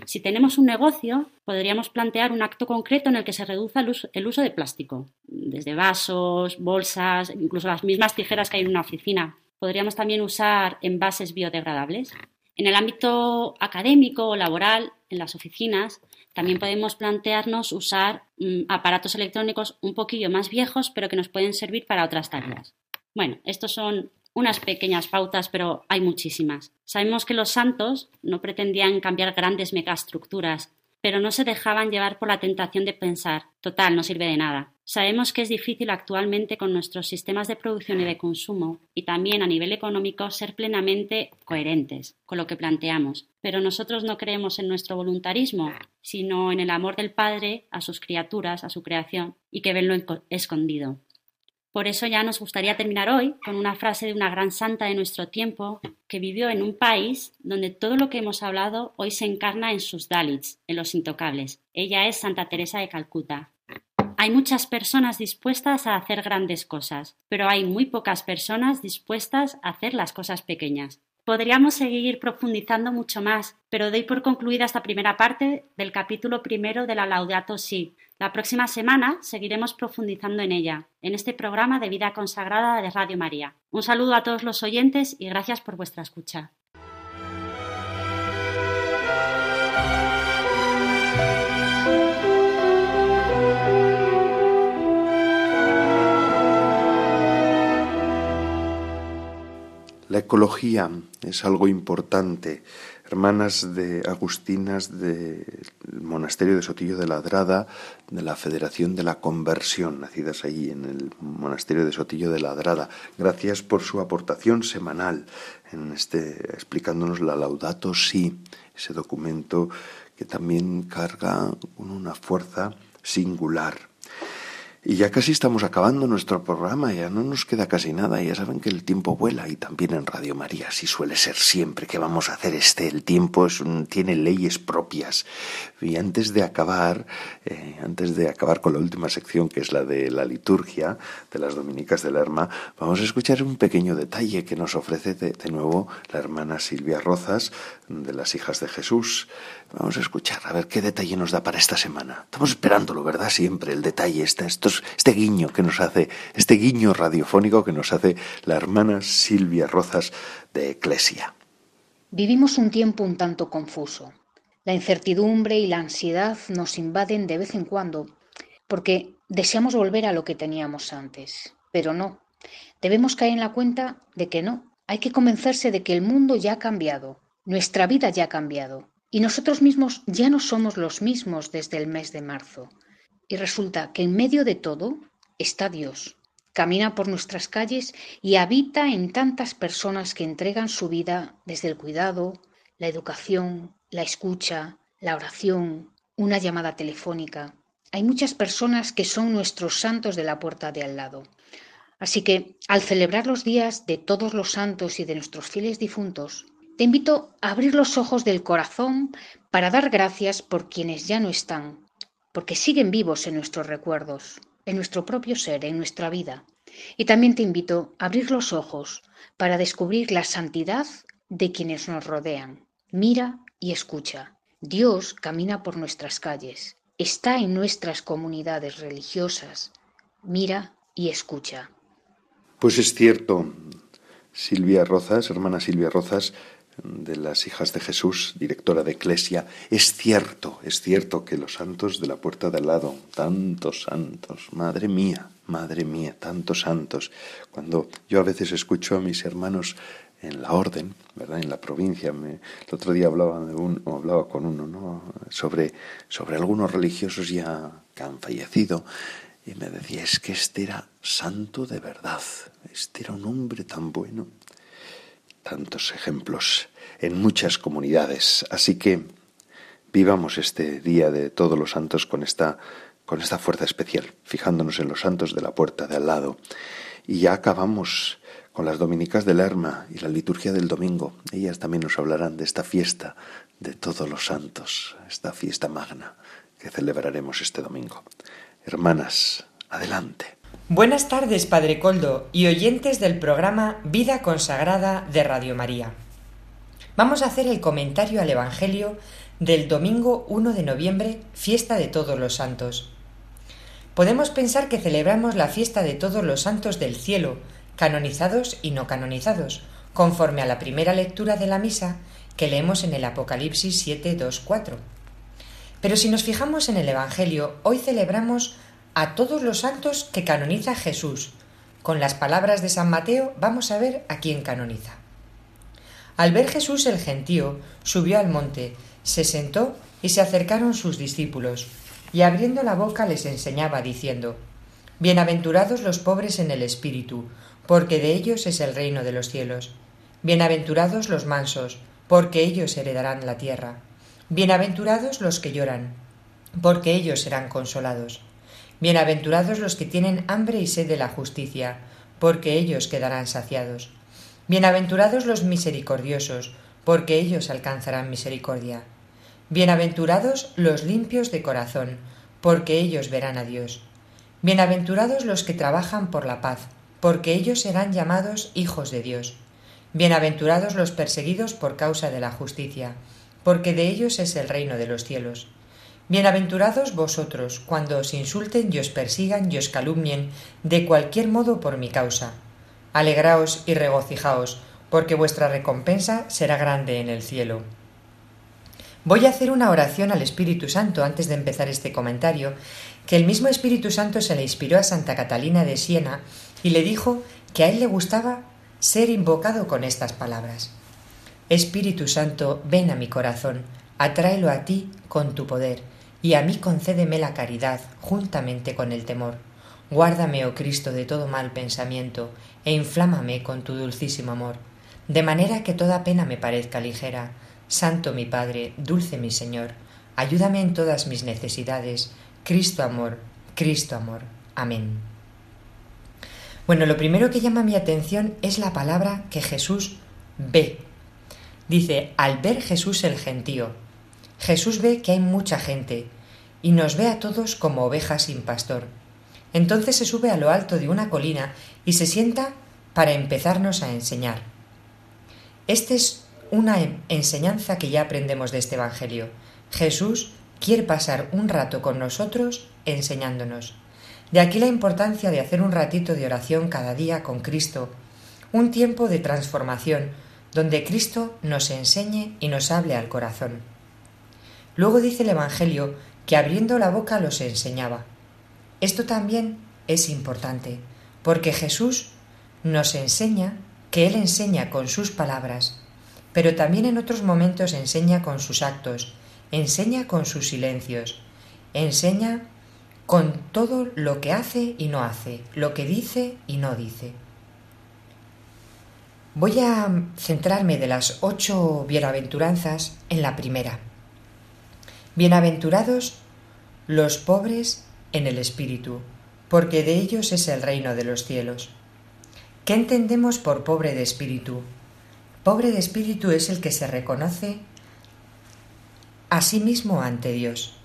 Si tenemos un negocio, podríamos plantear un acto concreto en el que se reduzca el uso, de plástico, desde vasos, bolsas, incluso las mismas tijeras que hay en una oficina. Podríamos también usar envases biodegradables. En el ámbito académico o laboral, en las oficinas, también podemos plantearnos usar mm, aparatos electrónicos un poquillo más viejos, pero que nos pueden servir para otras tareas. Bueno, estos son unas pequeñas pautas, pero hay muchísimas. Sabemos que los santos no pretendían cambiar grandes megaestructuras, pero no se dejaban llevar por la tentación de pensar, total, no sirve de nada. Sabemos que es difícil actualmente con nuestros sistemas de producción y de consumo y también a nivel económico ser plenamente coherentes con lo que planteamos, pero nosotros no creemos en nuestro voluntarismo, sino en el amor del Padre a sus criaturas, a su creación, y que ven lo escondido. Por eso ya nos gustaría terminar hoy con una frase de una gran santa de nuestro tiempo que vivió en un país donde todo lo que hemos hablado hoy se encarna en sus Dalits, en los intocables. Ella es Santa Teresa de Calcuta. Hay muchas personas dispuestas a hacer grandes cosas, pero hay muy pocas personas dispuestas a hacer las cosas pequeñas. Podríamos seguir profundizando mucho más, pero doy por concluida esta primera parte del capítulo primero de la Laudato Si. La próxima semana seguiremos profundizando en ella, en este programa de vida consagrada de Radio María. Un saludo a todos los oyentes y gracias por vuestra escucha. La ecología es algo importante. Hermanas de Agustinas del Monasterio de Sotillo de Ladrada, de la Federación de la Conversión, nacidas ahí en el Monasterio de Sotillo de Ladrada. Gracias por su aportación semanal en este explicándonos la Laudato Si, ese documento que también carga con una fuerza singular. Y ya casi estamos acabando nuestro programa, ya no nos queda casi nada, ya saben que el tiempo vuela y también en Radio María, así suele ser siempre que vamos a hacer este, el tiempo es tiene leyes propias. Y antes de acabar, eh, antes de acabar con la última sección que es la de la liturgia de las Dominicas del Lerma, vamos a escuchar un pequeño detalle que nos ofrece de nuevo la hermana Silvia Rozas de las Hijas de Jesús. Vamos a escuchar, a ver qué detalle nos da para esta semana. Estamos esperándolo, ¿verdad? Siempre el detalle, este, este guiño que nos hace, este guiño radiofónico que nos hace la hermana Silvia Rozas de Eclesia. Vivimos un tiempo un tanto confuso. La incertidumbre y la ansiedad nos invaden de vez en cuando porque deseamos volver a lo que teníamos antes, pero no. Debemos caer en la cuenta de que no. Hay que convencerse de que el mundo ya ha cambiado, nuestra vida ya ha cambiado y nosotros mismos ya no somos los mismos desde el mes de marzo. Y resulta que en medio de todo está Dios. Camina por nuestras calles y habita en tantas personas que entregan su vida desde el cuidado, la educación, la escucha, la oración, una llamada telefónica. Hay muchas personas que son nuestros santos de la puerta de al lado. Así que, al celebrar los días de todos los santos y de nuestros fieles difuntos, te invito a abrir los ojos del corazón para dar gracias por quienes ya no están, porque siguen vivos en nuestros recuerdos, en nuestro propio ser, en nuestra vida. Y también te invito a abrir los ojos para descubrir la santidad de quienes nos rodean. Mira y escucha. Dios camina por nuestras calles, está en nuestras comunidades religiosas. Mira y escucha. Pues es cierto, Silvia Rozas, hermana Silvia Rozas, de las hijas de Jesús, directora de Eclesia, es cierto, es cierto que los santos de la puerta de al lado, tantos santos, madre mía, madre mía, tantos santos. Cuando yo a veces escucho a mis hermanos en la orden, ¿verdad? En la provincia, el otro día hablaba con uno, ¿no? Sobre, sobre algunos religiosos ya que han fallecido y me decía, es que este era santo de verdad, este era un hombre tan bueno tantos ejemplos en muchas comunidades. Así que vivamos este día de todos los santos con esta, con esta fuerza especial, fijándonos en los santos de la puerta de al lado. Y ya acabamos con las dominicas del Lerma y la liturgia del domingo. Ellas también nos hablarán de esta fiesta de todos los santos, esta fiesta magna que celebraremos este domingo. Hermanas, adelante. Buenas tardes, Padre Coldo y oyentes del programa Vida Consagrada de Radio María. Vamos a hacer el comentario al Evangelio del domingo 1 de noviembre, fiesta de todos los santos. Podemos pensar que celebramos la fiesta de todos los santos del cielo, canonizados y no canonizados, conforme a la primera lectura de la misa que leemos en el Apocalipsis 7, 2, 4. Pero si nos fijamos en el Evangelio, hoy celebramos a todos los santos que canoniza Jesús. Con las palabras de San Mateo vamos a ver a quién canoniza. Al ver Jesús el gentío, subió al monte, se sentó y se acercaron sus discípulos, y abriendo la boca les enseñaba diciendo, Bienaventurados los pobres en el espíritu, porque de ellos es el reino de los cielos. Bienaventurados los mansos, porque ellos heredarán la tierra. Bienaventurados los que lloran, porque ellos serán consolados. Bienaventurados los que tienen hambre y sed de la justicia, porque ellos quedarán saciados. Bienaventurados los misericordiosos, porque ellos alcanzarán misericordia. Bienaventurados los limpios de corazón, porque ellos verán a Dios. Bienaventurados los que trabajan por la paz, porque ellos serán llamados hijos de Dios. Bienaventurados los perseguidos por causa de la justicia, porque de ellos es el reino de los cielos. Bienaventurados vosotros cuando os insulten y os persigan y os calumnien de cualquier modo por mi causa. Alegraos y regocijaos, porque vuestra recompensa será grande en el cielo. Voy a hacer una oración al Espíritu Santo antes de empezar este comentario, que el mismo Espíritu Santo se le inspiró a Santa Catalina de Siena y le dijo que a él le gustaba ser invocado con estas palabras. Espíritu Santo, ven a mi corazón, atráelo a ti con tu poder y a mí concédeme la caridad juntamente con el temor. Guárdame, oh Cristo, de todo mal pensamiento, e inflámame con tu dulcísimo amor, de manera que toda pena me parezca ligera. Santo mi Padre, dulce mi Señor, ayúdame en todas mis necesidades. Cristo amor, Cristo amor. Amén. Bueno, lo primero que llama mi atención es la palabra que Jesús ve. Dice, al ver Jesús el gentío, Jesús ve que hay mucha gente y nos ve a todos como ovejas sin pastor. Entonces se sube a lo alto de una colina y se sienta para empezarnos a enseñar. Esta es una enseñanza que ya aprendemos de este Evangelio. Jesús quiere pasar un rato con nosotros enseñándonos. De aquí la importancia de hacer un ratito de oración cada día con Cristo, un tiempo de transformación donde Cristo nos enseñe y nos hable al corazón. Luego dice el Evangelio que abriendo la boca los enseñaba. Esto también es importante, porque Jesús nos enseña que Él enseña con sus palabras, pero también en otros momentos enseña con sus actos, enseña con sus silencios, enseña con todo lo que hace y no hace, lo que dice y no dice. Voy a centrarme de las ocho bienaventuranzas en la primera. Bienaventurados los pobres en el espíritu, porque de ellos es el reino de los cielos. ¿Qué entendemos por pobre de espíritu? Pobre de espíritu es el que se reconoce a sí mismo ante Dios,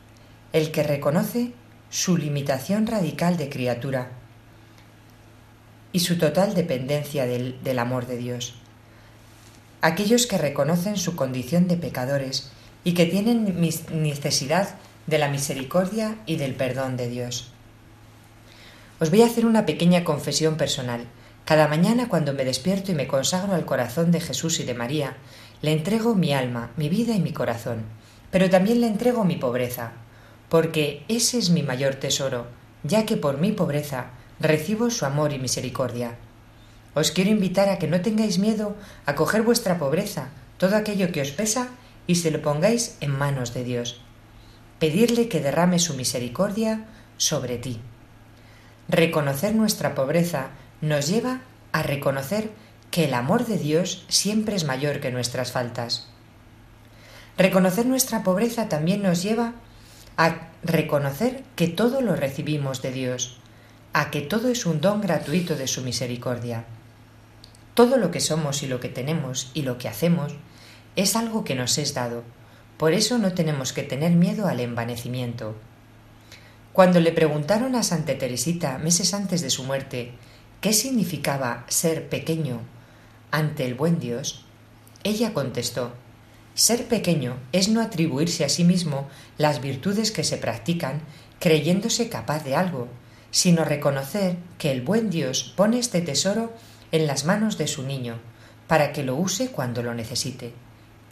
el que reconoce su limitación radical de criatura y su total dependencia del, del, amor de Dios. Aquellos que reconocen su condición de pecadores y que tienen necesidad de la misericordia y del perdón de Dios. Os voy a hacer una pequeña confesión personal. Cada mañana cuando me despierto y me consagro al corazón de Jesús y de María, le entrego mi alma, mi vida y mi corazón, pero también le entrego mi pobreza, porque ese es mi mayor tesoro, ya que por mi pobreza recibo su amor y misericordia. Os quiero invitar a que no tengáis miedo a coger vuestra pobreza, todo aquello que os pesa, y se lo pongáis en manos de Dios. Pedirle que derrame su misericordia sobre ti. Reconocer nuestra pobreza nos lleva a reconocer que el amor de Dios siempre es mayor que nuestras faltas. Reconocer nuestra pobreza también nos lleva a reconocer que todo lo recibimos de Dios, a que todo es un don gratuito de su misericordia. Todo lo que somos y lo que tenemos y lo que hacemos es algo que nos es dado, por eso no tenemos que tener miedo al envanecimiento. Cuando le preguntaron a Santa Teresita meses antes de su muerte qué significaba ser pequeño ante el buen Dios, ella contestó Ser pequeño es no atribuirse a sí mismo las virtudes que se practican creyéndose capaz de algo, sino reconocer que el buen Dios pone este tesoro en las manos de su niño, para que lo use cuando lo necesite,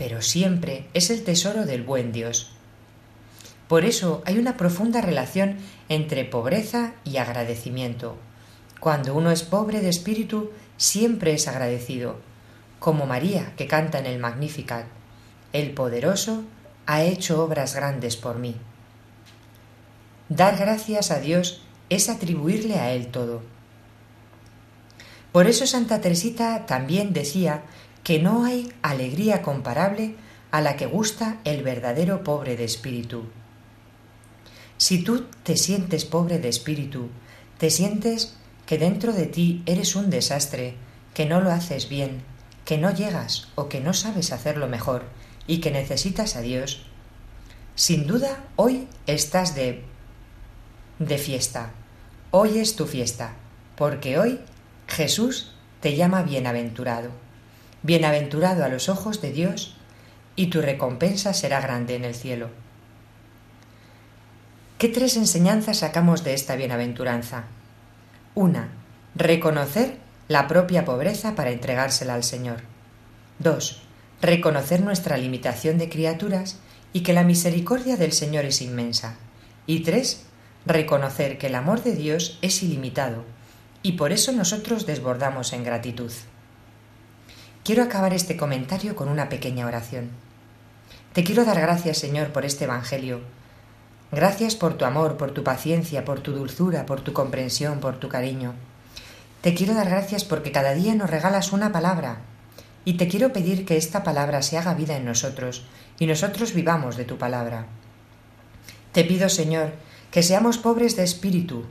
pero siempre es el tesoro del buen Dios. Por eso hay una profunda relación entre pobreza y agradecimiento. Cuando uno es pobre de espíritu, siempre es agradecido, como María que canta en el Magnificat. El poderoso ha hecho obras grandes por mí. Dar gracias a Dios es atribuirle a Él todo. Por eso Santa Teresita también decía que no hay alegría comparable a la que gusta el verdadero pobre de espíritu. Si tú te sientes pobre de espíritu, te sientes que dentro de ti eres un desastre, que no lo haces bien, que no llegas o que no sabes hacerlo mejor y que necesitas a Dios, sin duda hoy estás de de fiesta. Hoy es tu fiesta, porque hoy Jesús te llama bienaventurado. Bienaventurado a los ojos de Dios, y tu recompensa será grande en el cielo. ¿Qué tres enseñanzas sacamos de esta bienaventuranza? Una, reconocer la propia pobreza para entregársela al Señor. Dos, reconocer nuestra limitación de criaturas y que la misericordia del Señor es inmensa. Y tres, reconocer que el amor de Dios es ilimitado y por eso nosotros desbordamos en gratitud. Quiero acabar este comentario con una pequeña oración. Te quiero dar gracias, Señor, por este Evangelio, Gracias por tu amor, por tu paciencia, por tu dulzura, por tu comprensión, por tu cariño. Te quiero dar gracias porque cada día nos regalas una palabra y te quiero pedir que esta palabra se haga vida en nosotros y nosotros vivamos de tu palabra. Te pido, Señor, que seamos pobres de espíritu,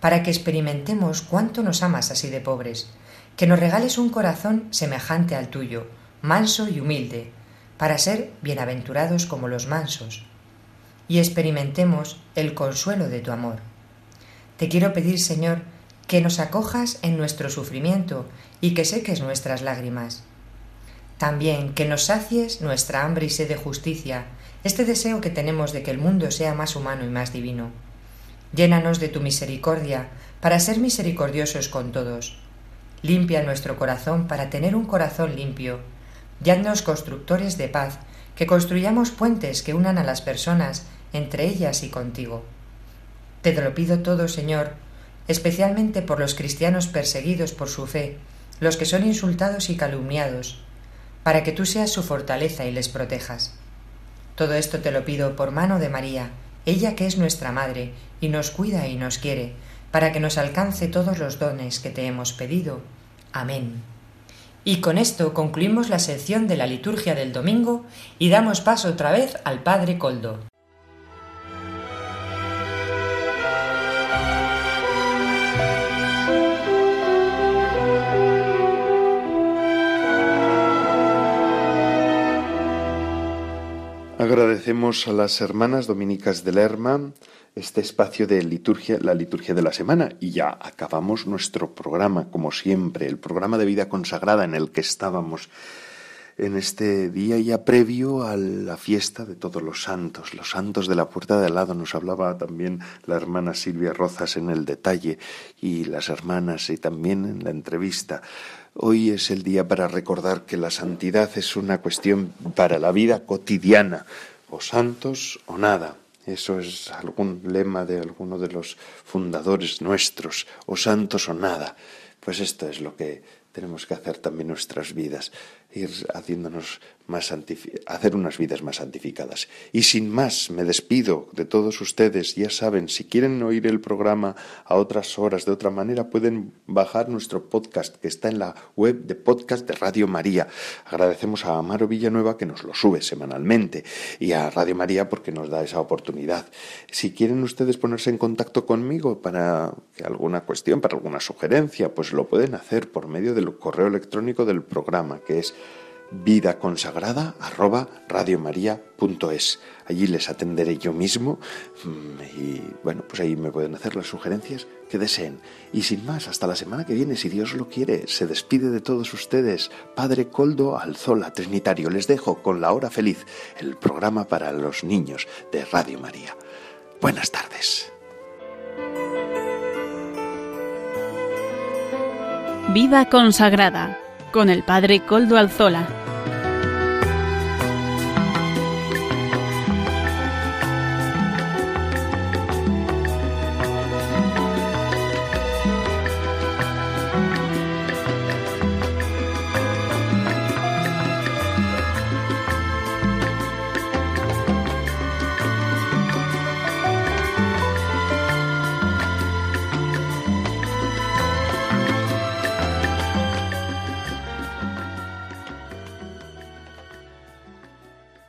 para que experimentemos cuánto nos amas así de pobres, que nos regales un corazón semejante al tuyo, manso y humilde, para ser bienaventurados como los mansos y experimentemos el consuelo de tu amor. Te quiero pedir, Señor, que nos acojas en nuestro sufrimiento y que seques nuestras lágrimas. También que nos sacies nuestra hambre y sed de justicia, este deseo que tenemos de que el mundo sea más humano y más divino. Llénanos de tu misericordia para ser misericordiosos con todos. Limpia nuestro corazón para tener un corazón limpio. Yadnos constructores de paz, que construyamos puentes que unan a las personas entre ellas y contigo. Te lo pido todo, Señor, especialmente por los cristianos perseguidos por su fe, los que son insultados y calumniados, para que tú seas su fortaleza y les protejas. Todo esto te lo pido por mano de María, ella que es nuestra Madre, y nos cuida y nos quiere, para que nos alcance todos los dones que te hemos pedido. Amén. Y con esto concluimos la sección de la liturgia del domingo y damos paso otra vez al Padre Coldo. Agradecemos a las hermanas dominicas de Lerma este espacio de liturgia, la liturgia de la semana, y ya acabamos nuestro programa, como siempre, el programa de vida consagrada en el que estábamos en este día ya previo a la fiesta de todos los santos, los santos de la puerta de al lado. Nos hablaba también la hermana Silvia Rozas en el detalle y las hermanas y también en la entrevista. Hoy es el día para recordar que la santidad es una cuestión para la vida cotidiana, o santos o nada. Eso es algún lema de alguno de los fundadores nuestros, o santos o nada. Pues esto es lo que tenemos que hacer también nuestras vidas, ir haciéndonos más hacer unas vidas más santificadas. Y sin más, me despido de todos ustedes. Ya saben, si quieren oír el programa a otras horas, de otra manera, pueden bajar nuestro podcast que está en la web de podcast de Radio María. Agradecemos a Amaro Villanueva que nos lo sube semanalmente y a Radio María porque nos da esa oportunidad. Si quieren ustedes ponerse en contacto conmigo para alguna cuestión, para alguna sugerencia, pues lo pueden hacer por medio del correo electrónico del programa, que es vida consagrada arroba radiomaria.es. Allí les atenderé yo mismo mm, y bueno, pues ahí me pueden hacer las sugerencias que deseen. Y sin más, hasta la semana que viene, si Dios lo quiere, se despide de todos ustedes. Padre Coldo Alzola Trinitario, les dejo con la hora feliz, el programa para los niños de Radio María. Buenas tardes. Vida consagrada con el Padre Coldo Alzola.